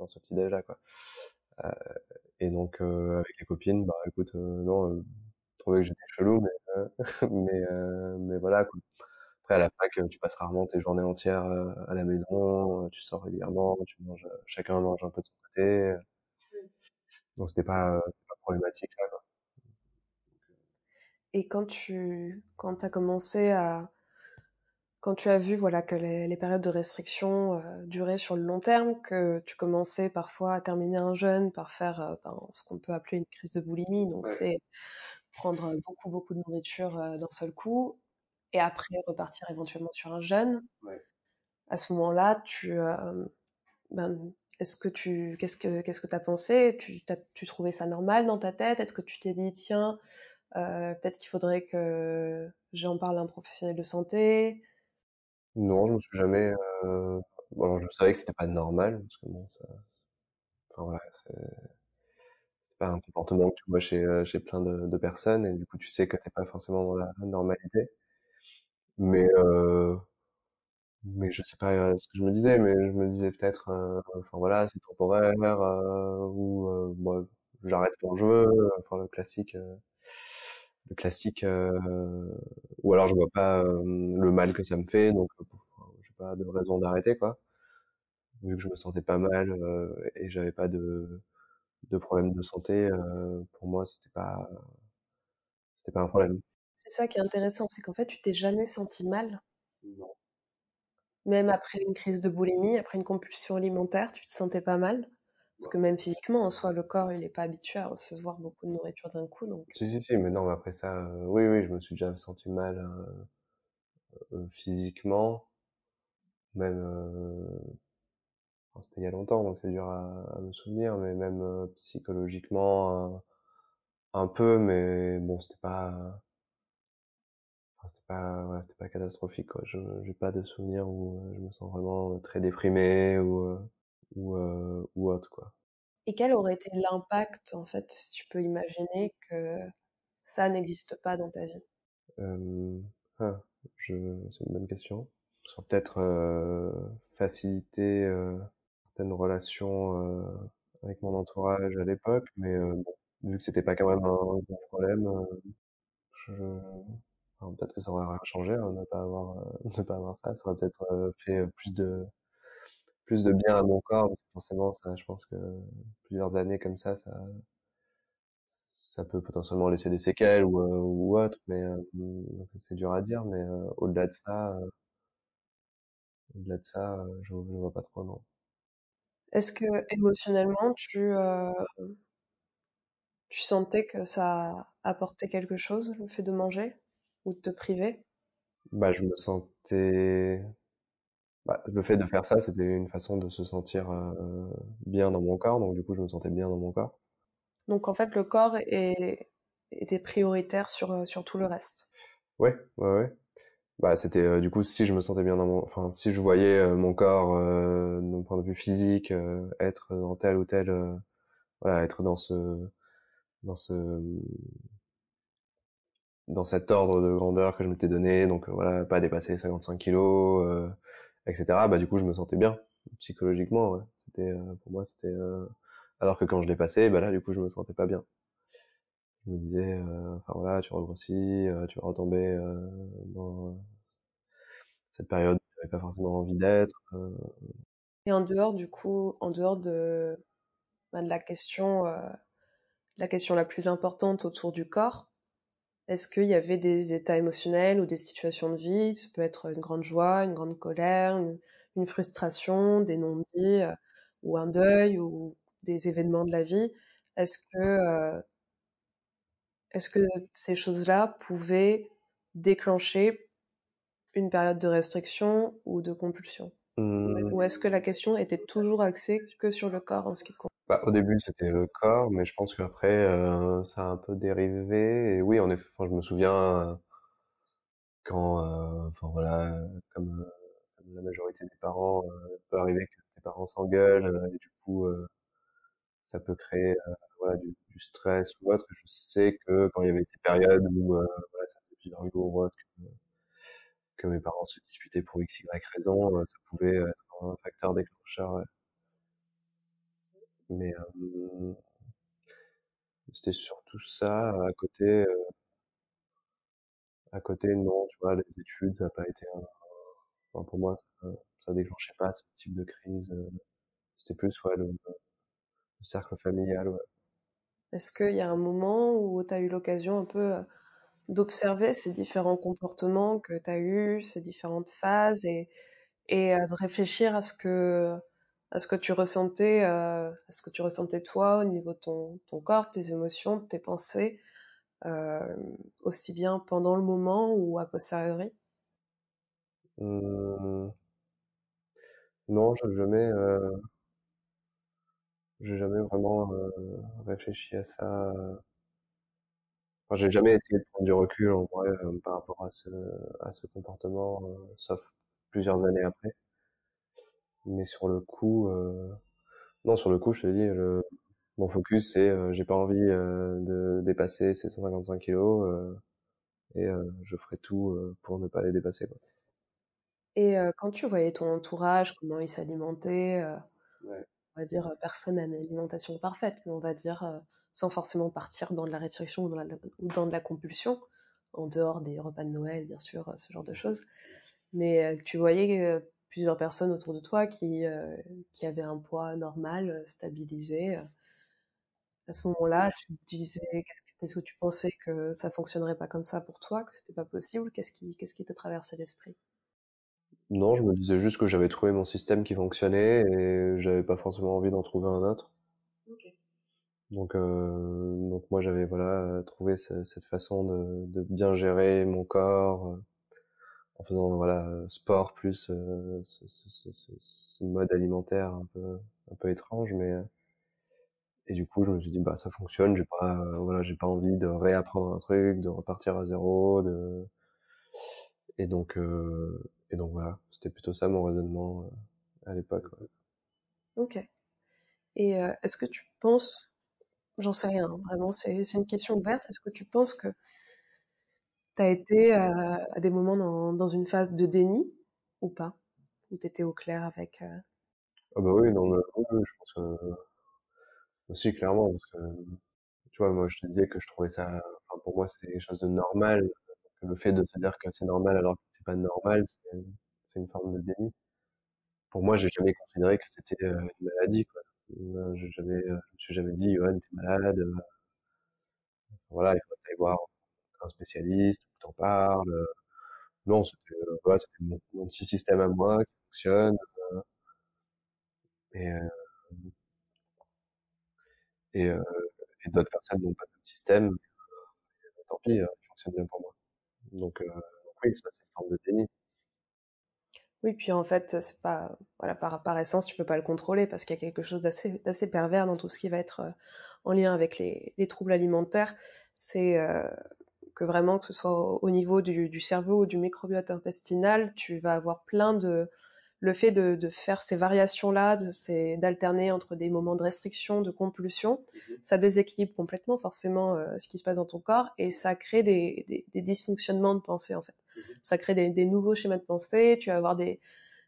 dans ce petit déj là quoi. Euh, et donc euh, avec les copines, bah écoute, non, je trouvais que j'étais chelou, mais mais mais voilà. Après à la fac, tu passes rarement tes journées entières à la maison, tu sors régulièrement, tu manges, chacun mange un peu de son côté. Donc c'était pas, pas problématique.
Et quand tu quand as commencé à quand tu as vu voilà, que les, les périodes de restriction euh, duraient sur le long terme, que tu commençais parfois à terminer un jeûne par faire euh, ben, ce qu'on peut appeler une crise de boulimie, donc
Ouais.
c'est prendre beaucoup beaucoup de nourriture euh, d'un seul coup et après repartir éventuellement sur un jeûne.
Ouais.
À ce moment-là, tu ben, est-ce que tu qu'est-ce que qu'est-ce que tu as pensé? Tu, t'as- tu trouvais ça normal dans ta tête? Est-ce que tu t'es dit tiens peut-être qu'il faudrait que j'en parle à un professionnel de santé?
Non, je me suis jamais. Euh... Bon, alors je savais que c'était pas normal parce que bon, ça, enfin voilà, c'est pas un comportement que tu vois chez euh, chez plein de, de personnes et du coup tu sais que t'es pas forcément dans la normalité. Mais euh, mais je sais pas euh, ce que je me disais, mais je me disais peut-être, enfin voilà, c'est temporaire euh, ou euh, bon, j'arrête quand je veux, enfin le classique, le classique, euh, ou alors je vois pas le mal que ça me fait, donc euh, j'ai pas de raison d'arrêter quoi. vu que je me sentais pas mal euh, et j'avais pas de, de problème de santé, pour moi c'était pas c'était pas un problème.
C'est ça qui est intéressant, c'est qu'en fait, tu t'es jamais senti mal,
Non.
même après une crise de boulimie, après une compulsion alimentaire, tu te sentais pas mal. Parce que même physiquement, en soi, le corps, il n'est pas habitué à recevoir beaucoup de nourriture d'un coup, donc
Si si si, mais non, mais après ça, euh, oui oui, je me suis déjà senti mal euh, euh, physiquement, même euh, enfin, c'était il y a longtemps donc c'est dur à, à me souvenir, mais même euh, psychologiquement un, peu, mais bon c'était pas enfin, c'était pas voilà, c'était pas catastrophique quoi. Je j'ai pas de souvenir où je me sens vraiment très déprimé ou euh, ou euh, ou autre quoi.
Et quel aurait été l'impact, en fait, si tu peux imaginer que ça n'existe pas dans ta vie?
Euh, ah, je, c'est une bonne question. Ça peut-être euh, faciliter euh, certaines relations euh, avec mon entourage à l'époque, mais euh, bon, vu que c'était pas quand même un gros problème, euh, je, enfin, peut-être que ça aurait rien changé, hein, ne pas avoir, euh, ne pas avoir ça, ça aurait peut-être euh, fait plus de plus de bien à mon corps, parce que forcément, ça, je pense que plusieurs années comme ça, ça, ça peut potentiellement laisser des séquelles ou, euh, ou autre, mais euh, c'est dur à dire, mais euh, au-delà de ça, au-delà de ça, je, je vois pas trop, non.
Est-ce que émotionnellement, tu, tu sentais que ça apportait quelque chose, le fait de manger ou de te priver?
Bah, je me sentais, bah, le fait de faire ça, c'était une façon de se sentir euh, bien dans mon corps, donc du coup, je me sentais bien dans mon corps.
Donc en fait, le corps est, était prioritaire sur, euh, sur tout le reste.
Ouais, ouais, ouais. Bah, c'était euh, du coup si je me sentais bien dans mon, enfin si je voyais euh, mon corps euh, d'un point de vue physique euh, être dans tel ou tel, euh, voilà, être dans ce, dans ce, dans cet ordre de grandeur que je m'étais donné, donc voilà, pas dépasser 55 kilos, etc. Bah du coup, je me sentais bien psychologiquement. Ouais. C'était pour moi, c'était alors que quand je l'ai passé, bah là, du coup, je me sentais pas bien. Je me disais, enfin voilà, tu regrossis, tu vas retomber dans cette période où tu n'avais pas forcément envie d'être.
Et en dehors, du coup, en dehors de, bah, de la question, la question la plus importante autour du corps, est-ce qu'il y avait des états émotionnels ou des situations de vie? Ça peut être une grande joie, une grande colère, une, frustration, des non-dits, ou un deuil, ou des événements de la vie. Est-ce que, est-ce que ces choses-là pouvaient déclencher une période de restriction ou de compulsion? Mmh. Ou est-ce que la question était toujours axée que sur le corps en ce qui compte
bah, Au début, c'était le corps, mais je pense qu'après, euh, ça a un peu dérivé. Et oui, en effet, je me souviens euh, quand, euh, enfin voilà, comme, comme, la majorité des parents, peut arriver que les parents s'engueulent, et du coup, ça peut créer voilà, du, du, stress ou autre. Je sais que quand il y avait ces périodes où voilà, ça faisait plusieurs jours ou autre, que, que mes parents se disputaient pour x, y raison, ça pouvait être un facteur déclencheur. Mais euh, c'était surtout ça. À côté, euh, à côté, non, tu vois, les études, ça n'a pas été un, pour moi, ça, ça déclenchait pas ce type de crise. C'était plus, ouais, le, le cercle familial.
Est-ce qu'il y a un moment où tu as eu l'occasion un peu d'observer ces différents comportements que tu as eus, ces différentes phases et, et de réfléchir à ce que à ce que tu ressentais, euh, à ce que tu ressentais toi au niveau de ton, ton corps, tes émotions, tes pensées, euh, aussi bien pendant le moment ou a posteriori?
Mmh. Non, j'ai jamais, euh, jamais vraiment réfléchi à ça. Enfin, j'ai jamais essayé de prendre du recul en vrai par rapport à ce, à ce comportement, sauf plusieurs années après. Mais sur le coup, euh... non, sur le coup, je te dis, le... mon focus, c'est euh, j'ai pas envie euh, de dépasser ces 155 kilos euh, et je ferai tout pour ne pas les dépasser. Quoi.
Et quand tu voyais ton entourage, comment il s'alimentait, ouais. on va dire, personne n'a une alimentation parfaite, mais on va dire, sans forcément partir dans de la restriction ou dans, ou dans de la compulsion, en dehors des repas de Noël, bien sûr, ce genre de choses. Mais tu voyais plusieurs personnes autour de toi qui, euh, qui avaient un poids normal, euh, stabilisé. À ce moment-là, tu te disais, qu'est-ce que, est-ce que tu pensais que ça fonctionnerait pas comme ça pour toi, que c'était pas possible? Qu'est-ce qui, qu'est-ce qui te traversait l'esprit?
Non, je me disais juste que j'avais trouvé mon système qui fonctionnait et j'avais pas forcément envie d'en trouver un autre. Donc, euh, donc moi j'avais voilà trouvé cette façon de, de, bien gérer mon corps, en faisant voilà sport plus euh, ce, ce, ce, mode alimentaire un peu un peu étrange mais euh, et du coup je me suis dit bah ça fonctionne j'ai pas euh, voilà j'ai pas envie de réapprendre un truc de repartir à zéro de et donc euh, et donc voilà c'était plutôt ça mon raisonnement à l'époque ouais.
ok et est-ce que tu penses j'en sais rien vraiment c'est une question ouverte est-ce que tu penses que tu as été à, à des moments dans, dans, une phase de déni ou pas? Où tu étais au clair avec. Euh...
Ah bah oui, non, mais, oui, je pense que. Aussi, clairement, parce que. Tu vois, moi, je te disais que je trouvais ça. Enfin, pour moi, c'était quelque chose de normal. Le fait de se dire que c'est normal alors que c'est pas normal, c'est une forme de déni. Pour moi, j'ai jamais considéré que c'était euh, une maladie, quoi. Je, jamais, je me suis jamais dit, Johan, t'es malade. Voilà, il faut aller voir un spécialiste, qui t'en parle. Non, c'était euh, voilà, mon, mon, petit système à moi qui fonctionne. Euh, et euh, et, euh, et d'autres personnes n'ont pas de système. Euh, tant pis, il fonctionne bien pour moi. Donc, donc oui, ça c'est une forme de déni.
Oui, puis en fait, c'est pas voilà par, par essence, tu peux pas le contrôler parce qu'il y a quelque chose d'assez d'assez pervers dans tout ce qui va être en lien avec les, les troubles alimentaires. C'est euh, que vraiment, que ce soit au niveau du, du, cerveau ou du microbiote intestinal, tu vas avoir plein de, le fait de, de faire ces variations-là, d'alterner entre des moments de restriction, de compulsion, mhm. ça déséquilibre complètement forcément euh, ce qui se passe dans ton corps et ça crée des, des, des dysfonctionnements de pensée en fait. Ça crée des, des, nouveaux schémas de pensée, tu vas avoir des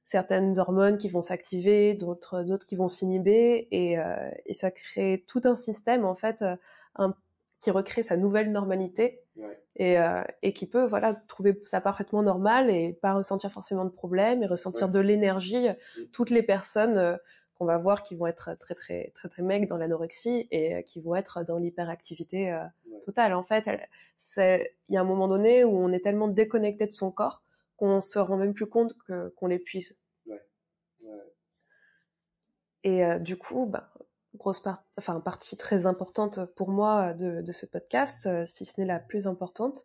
certaines hormones qui vont s'activer, d'autres d'autres qui vont s'inhiber. Et, euh, et ça crée tout un système en fait euh, un, qui recrée sa nouvelle normalité. Et, euh, et qui peut voilà trouver ça parfaitement normal et pas ressentir forcément de problème et ressentir de l'énergie. Mm. Toutes les personnes qu'on va voir qui vont être très très très très mecs dans l'anorexie et euh, qui vont être dans l'hyperactivité euh, totale. En fait, c'est il y a un moment donné où on est tellement déconnecté de son corps qu'on se rend même plus compte que qu'on l'épuise. Et du coup, bah, grosse part, enfin partie très importante pour moi de, de ce podcast, euh, si ce n'est la plus importante,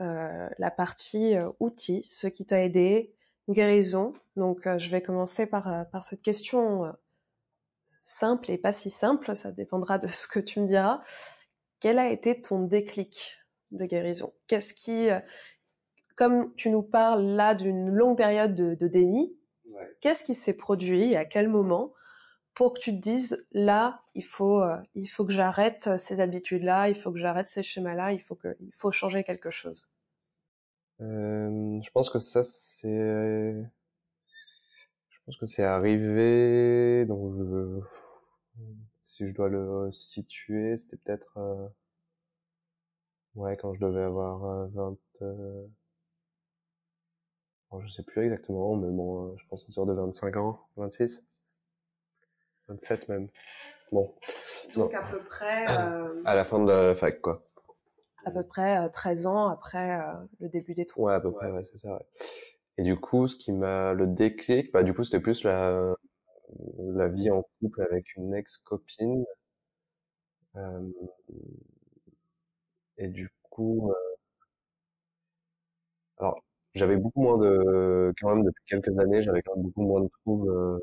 euh, la partie euh, outils, ce qui t'a aidé, guérison. Donc je vais commencer par, par cette question simple et pas si simple, ça dépendra de ce que tu me diras. Quel a été ton déclic de guérison? Qu'est-ce qui, comme tu nous parles là d'une longue période de, de déni, qu'est-ce qui s'est produit et à quel moment pour que tu te dises là, il faut, euh, il faut que j'arrête ces habitudes-là, il faut que j'arrête ces schémas-là, il faut que, il faut changer quelque chose?
Euh, je pense que ça c'est, je pense que c'est arrivé. Donc je... si je dois le situer, c'était peut-être, euh... ouais, quand je devais avoir 20. Euh... je sais plus exactement, mais bon, euh, je pense autour de 25 ans, 26. 27 même. Bon.
Donc à peu près. Euh,
à la fin de la fac, quoi.
À peu près 13 euh, ans après euh, le début des trous.
Ouais, à peu près, ouais, c'est ça, ouais. Et du coup, ce qui m'a le déclic, bah du coup, c'était plus la la vie en couple avec une ex-copine. et du coup, alors j'avais beaucoup moins de, quand même depuis quelques années, j'avais quand même beaucoup moins de troubles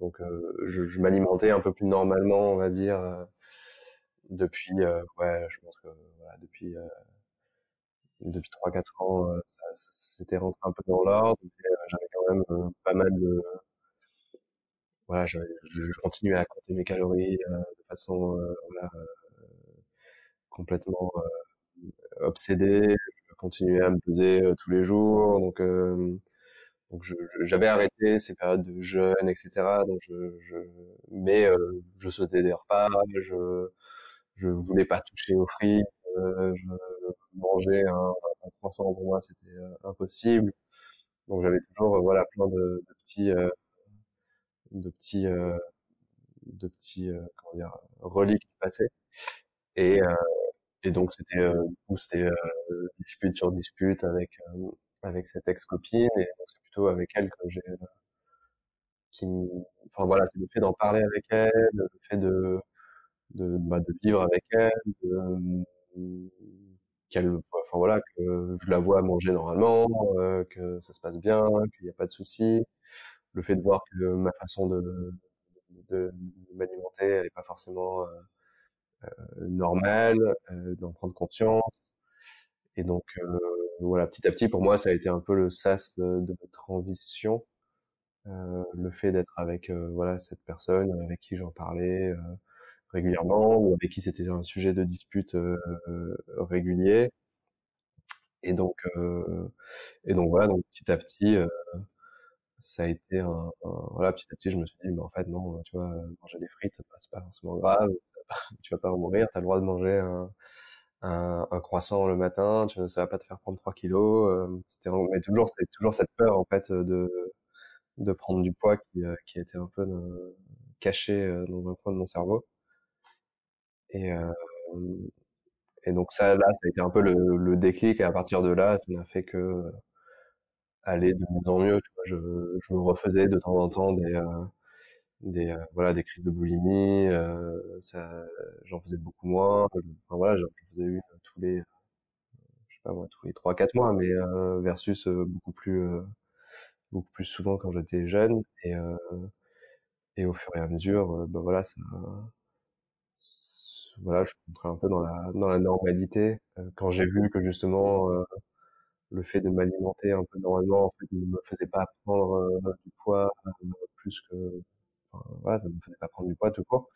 donc euh, je, m'alimentais un peu plus normalement, on va dire, euh, depuis, euh, ouais, je pense que voilà, depuis depuis 3-4 ans, ça, ça c'était rentré un peu dans l'ordre. J'avais quand même pas mal de voilà, je, je, continuais à compter mes calories de façon voilà, complètement obsédée. Je continuais à me peser tous les jours, donc donc j'avais arrêté ces périodes de jeûne, etc. Donc je, je mais euh, je sautais des repas, je je voulais pas toucher aux frites, euh, je mangeais un, un croissant pour moi c'était euh, impossible. Donc j'avais toujours euh, voilà plein de, de petits de petits de petits comment dire reliques qui passaient et et donc c'était du coup c'était dispute sur dispute avec avec cette ex-copine et c'est plutôt avec elle que j'ai qui enfin voilà c'est le fait d'en parler avec elle le fait de de bah, de vivre avec elle de qu'elle enfin voilà que je la vois manger normalement euh, que ça se passe bien qu'il n'y a pas de souci. Le fait de voir que ma façon de de, m'alimenter elle est pas forcément euh, euh normale euh, d'en prendre conscience. Et donc euh, voilà, petit à petit, pour moi, ça a été un peu le sas de, de transition, euh, le fait d'être avec voilà cette personne avec qui j'en parlais régulièrement ou avec qui c'était un sujet de dispute régulier. Et donc et donc voilà, donc petit à petit, ça a été un, voilà, petit à petit, je me suis dit, mais en fait non, tu vois, manger des frites, c'est pas forcément grave, tu vas pas mourir, t'as le droit de manger un un, un, croissant le matin, tu vois, ça va pas te faire prendre 3 kilos. Euh, c'était, mais toujours, c'est toujours cette peur en fait de de prendre du poids qui, euh, qui était un peu euh, caché dans un coin de mon cerveau. Et et donc ça, là, ça a été un peu le, le déclic. Et à partir de là, ça n'a fait que aller de mieux en mieux. Tu vois, je, je me refaisais de temps en temps des des voilà des crises de boulimie euh, ça j'en faisais beaucoup moins enfin voilà j'en faisais une tous les je sais pas moi tous les trois quatre mois mais euh, versus beaucoup plus beaucoup plus souvent quand j'étais jeune et et au fur et à mesure ben voilà ça voilà je rentrais un peu dans la dans la normalité quand j'ai vu que justement le fait de m'alimenter un peu normalement en fait ne me faisait pas prendre du poids plus que enfin voilà ça me faisait pas prendre du poids tout court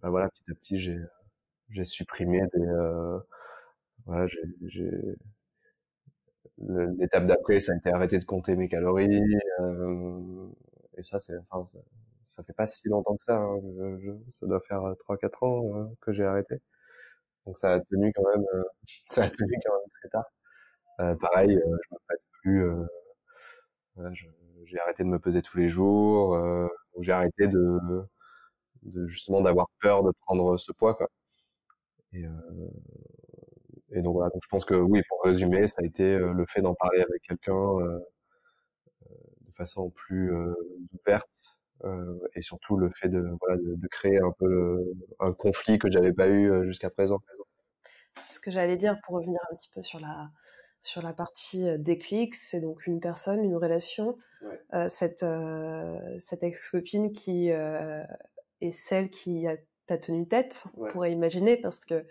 bah voilà petit à petit j'ai j'ai supprimé des voilà j'ai l'étape d'après ça a été arrêter de compter mes calories euh, et ça c'est enfin ça, fait pas si longtemps que ça hein, je, ça doit faire 3 4 ans euh, que j'ai arrêté. Donc ça a tenu quand même euh, ça a tenu quand même très tard. Euh, pareil je me prête plus voilà, j'ai arrêté de me peser tous les jours j'ai arrêté de de justement d'avoir peur de prendre ce poids quoi. Et et donc voilà, donc je pense que oui, pour résumer, ça a été euh, le fait d'en parler avec quelqu'un euh, euh, de façon plus ouverte et surtout le fait de voilà de, de créer un peu un conflit que j'avais pas eu jusqu'à présent.
Ce que j'allais dire pour revenir un petit peu sur la sur la partie déclic, c'est donc une personne, une relation, ouais. euh, cette euh, cette ex-copine qui euh, est celle qui a t'a tenu tête, ouais. on pourrait imaginer, parce que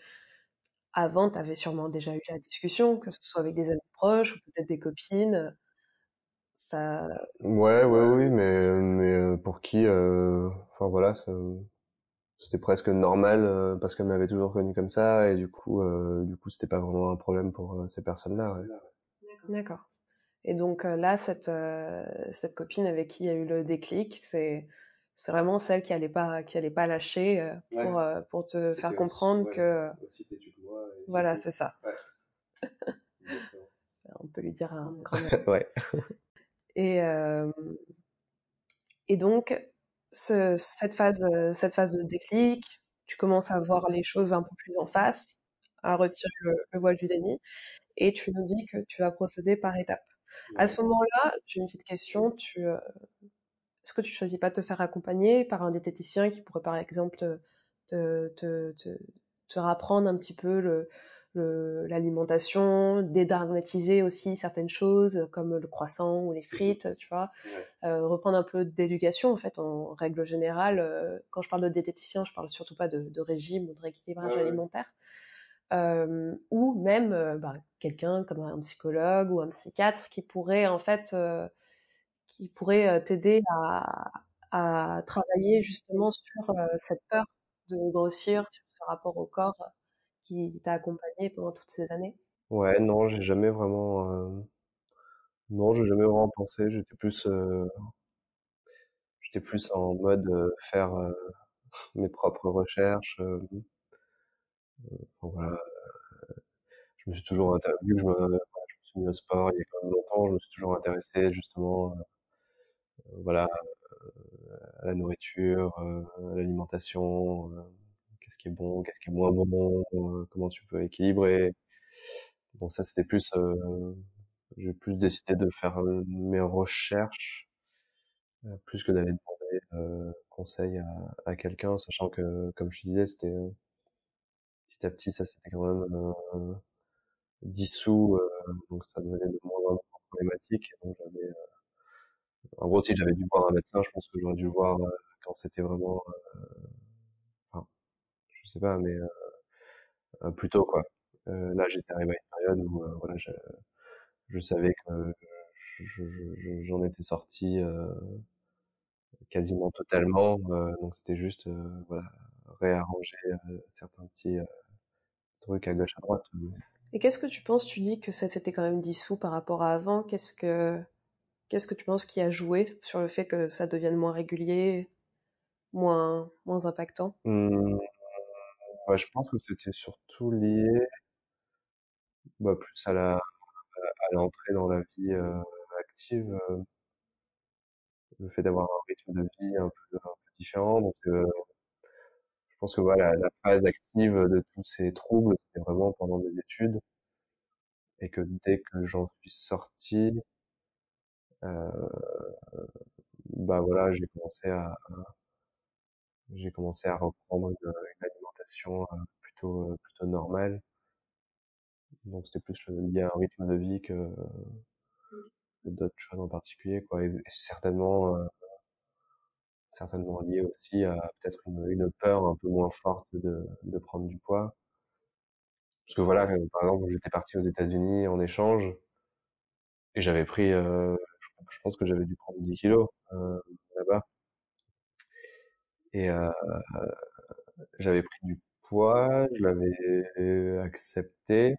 avant, tu avais sûrement déjà eu la discussion, que ce soit avec des amis proches ou peut-être des copines. Ça.
Ouais, ouais, oui, mais mais pour qui, euh, enfin voilà, c'était presque normal euh, parce qu'elle m'avait toujours connu comme ça et du coup, euh, du coup, c'était pas vraiment un problème pour ces personnes-là. Ouais.
D'accord. Et donc là, cette cette copine avec qui il y a eu le déclic, c'est c'est vraiment celle qui allait pas qui allait pas lâcher euh, pour pour te faire comprendre
ouais,
que
moi,
voilà c'est ça
ouais.
on peut lui dire un grand
ouais
et et donc ce, cette phase cette phase de déclic tu commences à voir les choses un peu plus en face à retirer le, le voile du déni et tu nous dis que tu vas procéder par étapes. À ce moment-là j'ai une petite question tu euh, est-ce que tu choisis pas de te faire accompagner par un diététicien qui pourrait par exemple te, te, te, te, rapprendre un petit peu le, l'alimentation, dédramatiser aussi certaines choses comme le croissant ou les frites, tu vois, euh, reprendre un peu d'éducation en fait en règle générale. Euh, quand je parle de diététicien, je parle surtout pas de, de régime ou de rééquilibrage ouais, alimentaire. Euh, ou même bah, quelqu'un comme un psychologue ou un psychiatre qui pourrait en fait euh, qui pourrait t'aider à, à, travailler justement sur euh, cette peur de grossir, sur ce rapport au corps qui t'a accompagné pendant toutes ces années?
Ouais, non, j'ai jamais vraiment, euh... non, j'ai jamais vraiment pensé. J'étais plus, euh... j'étais plus en mode faire mes propres recherches. voilà. Je me suis toujours vu que je me, je me suis mis au sport il y a quand même longtemps, je me suis toujours intéressé justement voilà, euh, à la nourriture, euh, à l'alimentation, euh, qu'est-ce qui est bon, qu'est-ce qui est moins bon, comment tu peux équilibrer. Donc ça, c'était plus, j'ai plus décidé de faire mes recherches plus que d'aller demander conseil à, à quelqu'un, sachant que, comme je disais, c'était petit à petit, ça c'était quand même dissous, donc ça devenait de moins en moins problématique. Donc j'avais en gros, si j'avais dû voir un médecin, je pense que j'aurais dû voir euh, quand c'était vraiment, euh, sais pas, mais euh, plus tôt quoi. là, j'étais arrivé à une période où voilà, je, je savais que j'en étais sorti quasiment totalement, donc c'était juste voilà réarranger certains petits trucs à gauche à droite.
Et qu'est-ce que tu penses? Tu dis que ça s'était quand même dissous par rapport à avant. Qu'est-ce que Qu'est-ce que tu penses qui a joué sur le fait que ça devienne moins régulier, moins, moins impactant?
Mmh, ouais, Je pense que c'était surtout lié bah, plus à la à l'entrée dans la vie active, le fait d'avoir un rythme de vie un peu, un peu différent. Donc, je pense que voilà, la phase active de tous ces troubles, c'était vraiment pendant mes études, et que dès que j'en suis sorti, bah voilà, j'ai commencé à, j'ai commencé à reprendre une, une plutôt plutôt normale. Donc c'était plus lié à un rythme de vie que, d'autres choses en particulier, quoi. Et, certainement euh, certainement lié aussi à peut-être une, peur un peu moins forte de, prendre du poids. Parce que voilà, par exemple, j'étais parti aux États-Unis en échange et j'avais pris, euh, je, pense que j'avais dû prendre 10 kilos euh, là-bas. Et euh, j'avais pris du poids, je l'avais accepté,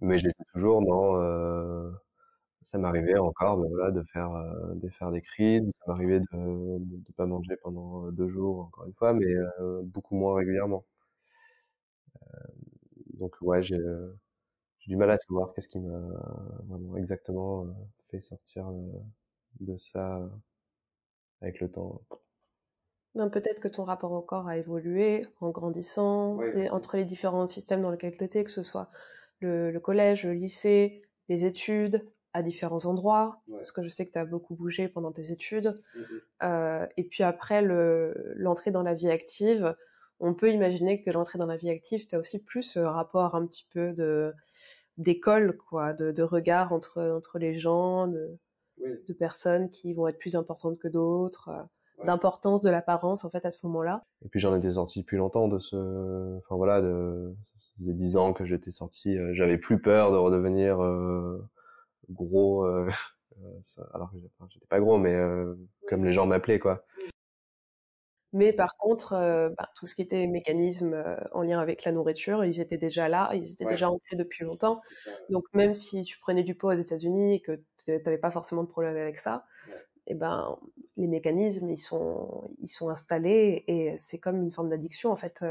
mais j'étais toujours dans. Euh, ça m'arrivait encore, ben voilà, de faire, euh, de faire des crises, ça m'arrivait de, de, pas manger pendant deux jours, encore une fois, mais beaucoup moins régulièrement. donc ouais, j'ai du mal à savoir qu'est-ce qui m'a vraiment exactement fait sortir de ça avec le temps.
Ben, peut-être que ton rapport au corps a évolué en grandissant, entre les différents systèmes dans lesquels tu étais, que ce soit le, collège, le lycée, les études, à différents endroits, parce que je sais que tu as beaucoup bougé pendant tes études. Mmh euh, et puis après, l'entrée dans la vie active, on peut imaginer que l'entrée dans la vie active, tu as aussi plus ce rapport un petit peu de d'école, quoi, de, de, regard entre, entre les gens, de, de personnes qui vont être plus importantes que d'autres, d'importance de l'apparence en fait à ce moment-là.
Et puis j'en étais sorti depuis longtemps de ce, enfin voilà, de... ça faisait dix ans que j'étais sorti, euh, j'avais plus peur de redevenir euh, gros, euh, alors que j'étais pas gros, mais comme les gens m'appelaient quoi.
Mais par contre, euh, bah, tout ce qui était mécanisme euh, en lien avec la nourriture, ils étaient déjà là, ils étaient déjà ancrés depuis longtemps. Donc même si tu prenais du poids aux États-Unis et que tu n'avais pas forcément de problème avec ça, eh ben les mécanismes ils sont ils sont installés et c'est comme une forme d'addiction en fait.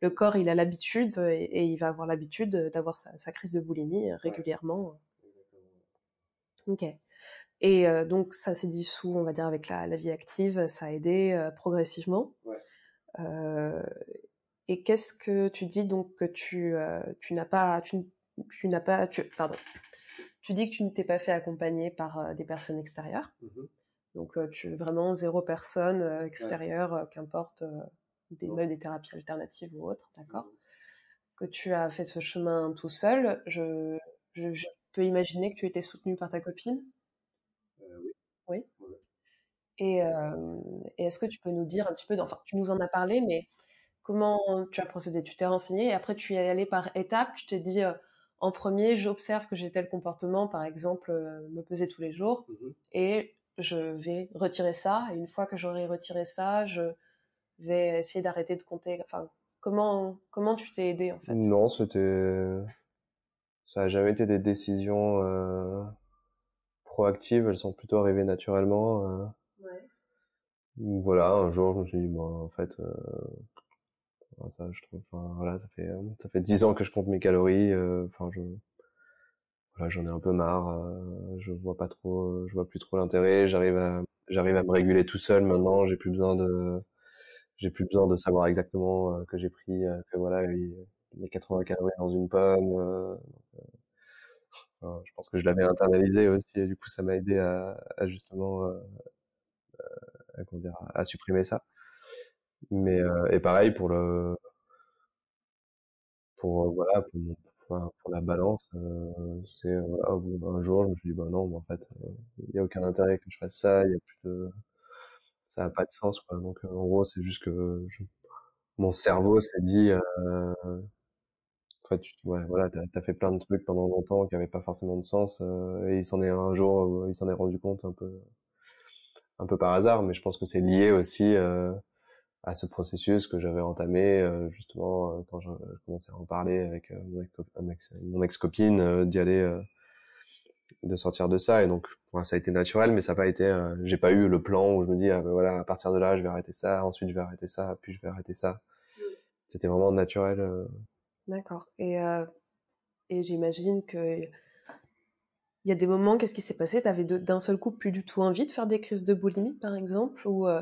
Le, corps il a l'habitude et, il va avoir l'habitude d'avoir sa, sa, crise de boulimie régulièrement. Ok. Et euh, donc ça s'est dissous, on va dire, avec la, vie active, ça a aidé euh, progressivement. Euh, et qu'est-ce que tu dis donc que tu, tu n'as pas, tu, n'as pas, pardon, tu dis que tu ne t'es pas fait accompagner par des personnes extérieures. Mmh donc tu vraiment zéro personne extérieure, qu'importe, des, même des thérapies alternatives ou autres, d'accord? Mmh que tu as fait ce chemin tout seul. je, je peux imaginer que tu étais soutenu par ta copine? Oui. Et, est-ce que tu peux nous dire un petit peu, enfin, tu nous en as parlé, mais comment tu as procédé? Tu t'es renseigné et après tu y es allé par étapes. Tu t'es dit, en premier, j'observe que j'ai tel comportement, par exemple, me peser tous les jours, mmh et je vais retirer ça. Et une fois que j'aurai retiré ça, je vais essayer d'arrêter de compter. Enfin, comment comment tu t'es aidé en fait?
Non, c'était ça a jamais été des décisions proactives, elles sont plutôt arrivées naturellement. Euh. Voilà, un jour je me suis dit, bon, en fait, euh, ça, je trouve, enfin, voilà, ça fait ça fait dix ans que je compte mes calories. Euh, enfin, je voilà, j'en ai un peu marre. je vois pas trop, je vois plus trop l'intérêt. J'arrive à j'arrive à me réguler tout seul maintenant. J'ai plus besoin de j'ai plus besoin de savoir exactement que j'ai pris que voilà les 80 calories dans une pomme je pense que je l'avais internalisé aussi et du coup ça m'a aidé à, à justement euh, à, dire, à supprimer ça. Mais euh, et pareil pour le pour voilà pour, pour, la balance, euh, c'est voilà, un jour je me suis dit bah non, en fait il y a aucun intérêt que je fasse ça, il y a plus de ça a pas de sens quoi. Donc en gros c'est juste que je, mon cerveau s'est dit euh, après, tu, ouais, voilà, t'as as fait plein de trucs pendant longtemps qui n'avaient pas forcément de sens, euh, et il s'en est un jour, il s'en est rendu compte un peu, un peu par hasard, mais je pense que c'est lié aussi euh, à ce processus que j'avais entamé euh, justement quand je, commençais à en parler avec mon ex-copine, d'y aller, de sortir de ça, et donc ça a été naturel, mais ça n'a pas été, j'ai pas eu le plan où je me dis ah, ben voilà à partir de là je vais arrêter ça, ensuite je vais arrêter ça, puis je vais arrêter ça. C'était vraiment naturel.
D'accord. Et, euh, et j'imagine que il y a des moments, qu'est-ce qui s'est passé? Tu avais d'un seul coup plus du tout envie de faire des crises de boulimie, par exemple? Ou, euh,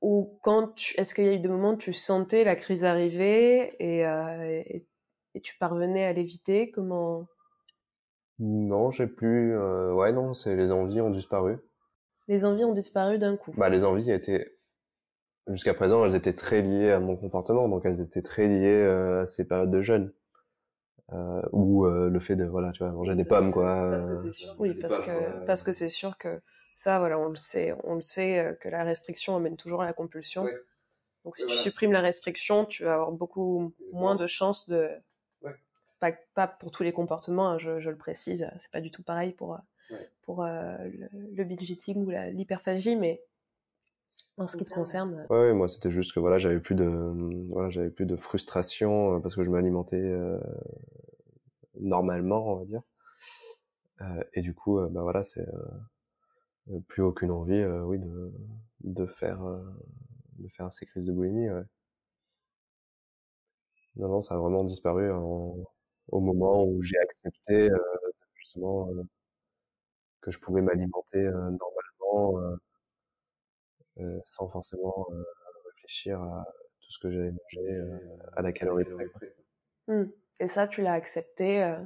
ou quand est-ce qu'il y a eu des moments où tu sentais la crise arriver et, euh, et, tu parvenais à l'éviter? Comment?
Non, j'ai plus. ouais, non, c'est les envies ont disparu.
Les envies ont disparu d'un coup.
Bah, les envies étaient jusqu'à présent, elles étaient très liées à mon comportement, donc elles étaient très liées euh, à ces périodes de jeûne. Euh, ou euh, le fait de voilà tu vois manger des pommes quoi
oui parce que parce que c'est sûr que ça voilà on le sait on le sait que la restriction amène toujours à la compulsion. Donc si tu supprimes la restriction tu vas avoir beaucoup moins de chances de pas, pas pour tous les comportements, hein, je, je, le précise, c'est pas du tout pareil pour, pour le, le binge eating ou l'hyperphagie, mais en ce qui te concerne.
Ouais, moi c'était juste que voilà, j'avais plus de voilà, j'avais plus de frustration parce que je m'alimentais euh, normalement, on va dire. Euh, et du coup, bah voilà, c'est plus aucune envie, oui, de de faire de faire ces crises de boulimie. Ouais. Non, non, ça a vraiment disparu au moment où j'ai accepté justement que je pouvais m'alimenter normalement euh, sans forcément euh, réfléchir à tout ce que j'allais manger euh, à la calorie près.
Mmh. Et ça, tu l'as accepté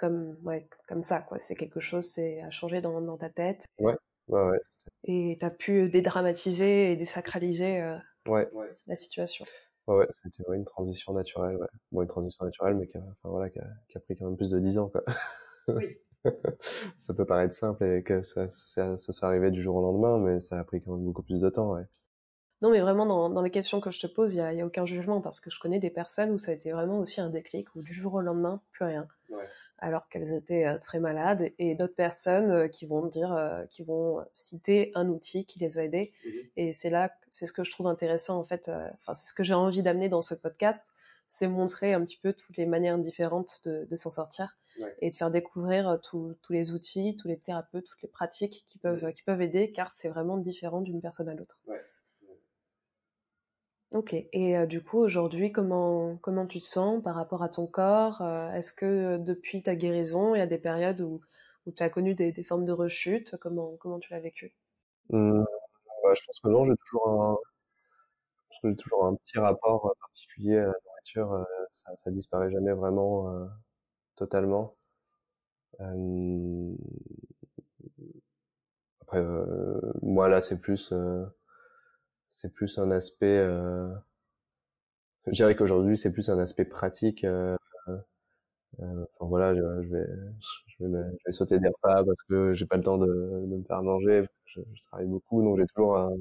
comme, ouais, comme ça, quoi. C'est quelque chose, c'est à changer dans, dans, ta tête.
Ouais, ouais, ouais.
Et tu as pu dédramatiser et désacraliser
ouais.
la situation.
Ouais, ouais, c'était ouais, une transition naturelle, ouais. Bon, une transition naturelle, mais qui a, enfin, voilà, qui a, qui a pris quand même plus de 10 ans, quoi. Oui. ça peut paraître simple et que ça, ça, ça soit arrivé du jour au lendemain, mais ça a pris quand même beaucoup plus de temps, ouais.
Non, mais vraiment, dans, dans les questions que je te pose, il n'y a, y a, aucun jugement parce que je connais des personnes où ça a été vraiment aussi un déclic, où du jour au lendemain, plus rien. Ouais. Alors qu'elles étaient euh, très malades, et d'autres personnes euh, qui vont dire, euh, qui vont citer un outil qui les a aidées. Mmh. Et c'est là, c'est ce que je trouve intéressant en fait. Enfin, c'est ce que j'ai envie d'amener dans ce podcast, c'est montrer un petit peu toutes les manières différentes de, de s'en sortir ouais. et de faire découvrir tous les outils, tous les thérapeutes, toutes les pratiques qui peuvent, qui peuvent aider, car c'est vraiment différent d'une personne à l'autre.
Ouais.
Ok. Et euh, du coup, aujourd'hui, comment, comment tu te sens par rapport à ton corps euh, Est-ce que euh, depuis ta guérison, il y a des périodes où, où tu as connu des, des, formes de rechute? Comment, comment tu l'as vécu?
Mmh, bah, Je pense que non, j'ai toujours un, j'ai toujours un petit rapport particulier à la nourriture. Euh, ça, ça disparaît jamais vraiment euh, totalement. Euh, après, moi là, c'est plus, c'est plus un aspect. je dirais qu'aujourd'hui, c'est plus un aspect pratique. enfin voilà, je, vais, je, vais, je vais sauter des repas parce que j'ai pas le temps de, de me faire manger. Je, je travaille beaucoup, donc j'ai toujours un,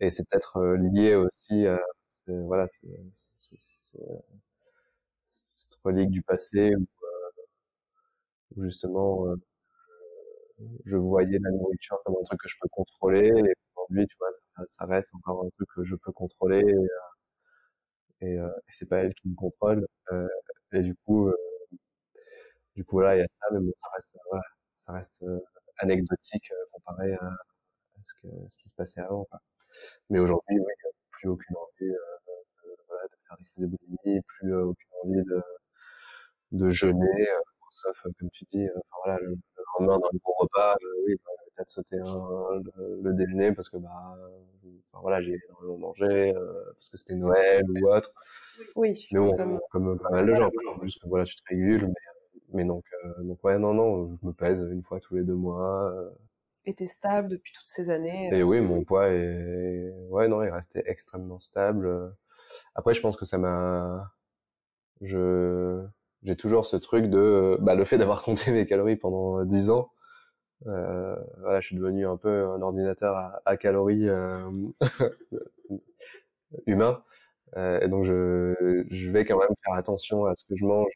et c'est peut-être lié aussi à voilà c'est cette relique du passé où, où justement je voyais la nourriture comme un truc que je peux contrôler aujourd'hui tu vois ça, reste encore un truc que je peux contrôler et, et, et c'est pas elle qui me contrôle et du coup du coup voilà il y a ça mais bon, ça reste voilà ça reste anecdotique comparé à, ce, que, ce qui se passait avant quoi. Mais aujourd'hui, oui, plus aucune envie euh, de, de, faire des crises de plus euh, aucune envie de, de jeûner, euh, sauf comme tu dis, enfin voilà, le, le, lendemain dans le gros repas, oui, bah, peut-être sauter un, le, le, déjeuner parce que bah, enfin, voilà, j'ai énormément mangé, parce que c'était Noël ou autre.
Oui.
Mais bon, comme, comme pas mal de gens, juste que voilà, tu te régules, mais, mais donc, donc ouais, non, non, je me pèse une fois tous les deux mois
était stable depuis toutes ces années.
Et oui, mon poids est, ouais, non, il restait extrêmement stable. Après, je pense que ça m'a, je, j'ai toujours ce truc de, bah, le fait d'avoir compté mes calories pendant dix ans. Euh, voilà, je suis devenu un peu un ordinateur à, à calories euh, humain. Euh, et donc, je, je vais quand même faire attention à ce que je mange.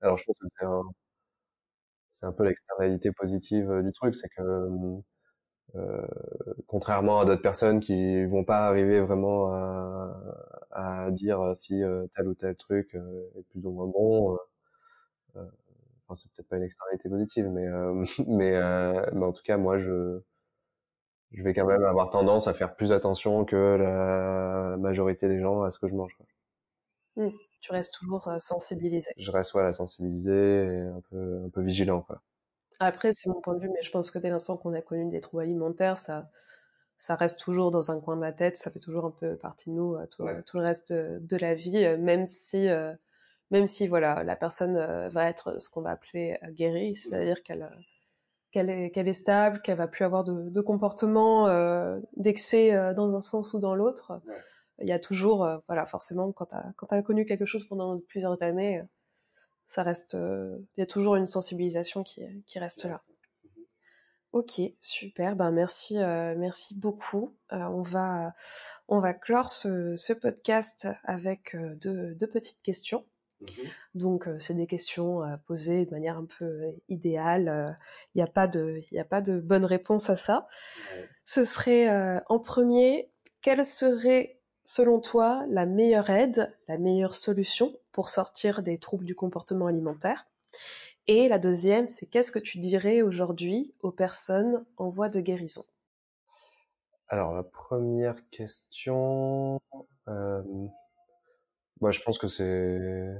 alors, je pense que c'est un, c'est un peu l'externalité positive du truc, c'est que euh, contrairement à d'autres personnes qui vont pas arriver vraiment à, à dire si euh, tel ou tel truc euh, est plus ou moins bon. Enfin, c'est peut-être pas une externalité positive, mais mais mais en tout cas, moi, je je vais quand même avoir tendance à faire plus attention que la majorité des gens à ce que je mange.
Mmh tu restes toujours sensibilisé.
Je reste voilà sensibilisé et un peu un peu vigilant quoi.
Après c'est mon point de vue mais je pense que dès l'instant qu'on a connu des troubles alimentaires ça ça reste toujours dans un coin de la tête, ça fait toujours un peu partie de nous tout, ouais. tout le reste de la vie même si même si voilà la personne va être ce qu'on va appeler guérie, c'est-à-dire qu'elle qu'elle est, qu'elle est stable, qu'elle va plus avoir de, de comportement euh, d'excès euh, dans un sens ou dans l'autre. Ouais il y a toujours, euh, voilà, forcément, quand tu as, as connu quelque chose pendant plusieurs années, ça reste, euh, il y a toujours une sensibilisation qui, qui reste là. Ok, super. Ben merci, euh, merci beaucoup. Euh, on va, on va clore ce, ce podcast avec deux, deux, petites questions. Mmh Donc, c'est des questions posées de manière un peu idéale. Il n'y a, pas de, a pas de bonne réponse à ça. Ce serait en premier, quelle serait selon toi la meilleure aide, la meilleure solution pour sortir des troubles du comportement alimentaire? Et la deuxième, c'est qu'est-ce que tu dirais aujourd'hui aux personnes en voie de guérison?
Alors, la première question, moi, je pense que c'est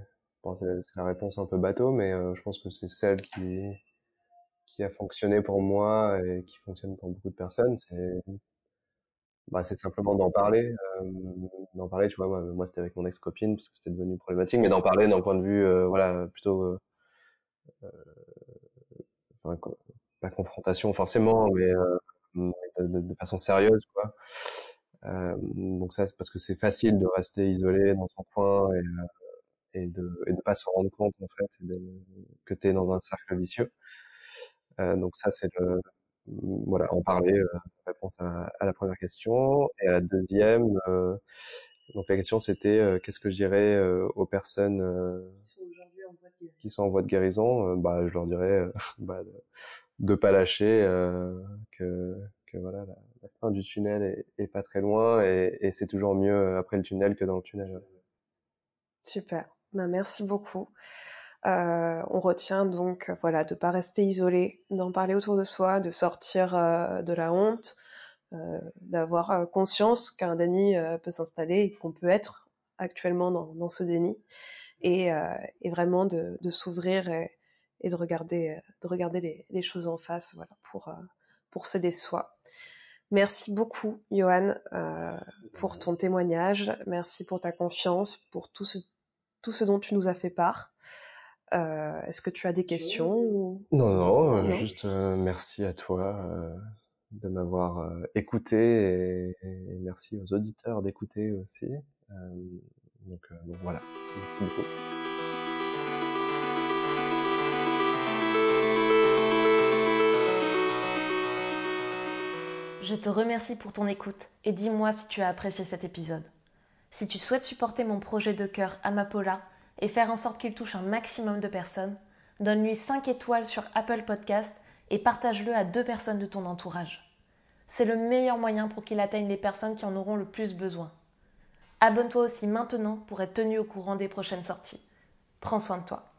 c'est la réponse un peu bateau, mais euh, je pense que c'est celle qui qui a fonctionné pour moi et qui fonctionne pour beaucoup de personnes. C'est bah, c'est simplement d'en parler, euh, d'en parler. Tu vois, moi, moi c'était avec mon ex-copine parce que c'était devenu problématique, mais d'en parler d'un point de vue, euh, voilà, plutôt enfin, pas confrontation forcément, mais de, de, façon sérieuse, quoi. Euh, donc ça, c'est parce que c'est facile de rester isolé dans son coin et, euh, et de et de pas se rendre compte en fait de, que tu es dans un cercle vicieux. Euh, donc ça, c'est le voilà, en parler, euh, réponse à, à, la première question. Et à la deuxième, euh, donc la question c'était qu'est-ce que je dirais aux personnes qui sont en voie de guérison Bah, je leur dirais bah, de, de pas lâcher, que que voilà, la, fin du tunnel est, est pas très loin et, c'est toujours mieux après le tunnel que dans le tunnel.
Super, ben, merci beaucoup. Euh, on retient donc voilà de pas rester isolé, d'en parler autour de soi, de sortir euh, de la honte, euh, d'avoir conscience qu'un déni peut s'installer et qu'on peut être actuellement dans, ce déni et, vraiment de, s'ouvrir et, de regarder de regarder les, les, choses en face voilà pour pour s'aider soi. Merci beaucoup, Johan, euh, pour ton témoignage. Merci pour ta confiance, pour tout ce, tout ce dont tu nous as fait part. Euh, Est-ce que tu as des questions ou...
non, non, non, juste euh, merci à toi euh, de m'avoir euh, écouté et, et, merci aux auditeurs d'écouter aussi. Euh, donc, donc voilà, merci beaucoup.
Je te remercie pour ton écoute et dis-moi si tu as apprécié cet épisode. Si tu souhaites supporter mon projet de cœur Amapola et faire en sorte qu'il touche un maximum de personnes, donne-lui 5 étoiles sur Apple Podcast et partage-le à deux personnes de ton entourage. C'est le meilleur moyen pour qu'il atteigne les personnes qui en auront le plus besoin. Abonne-toi aussi maintenant pour être tenu au courant des prochaines sorties. Prends soin de toi.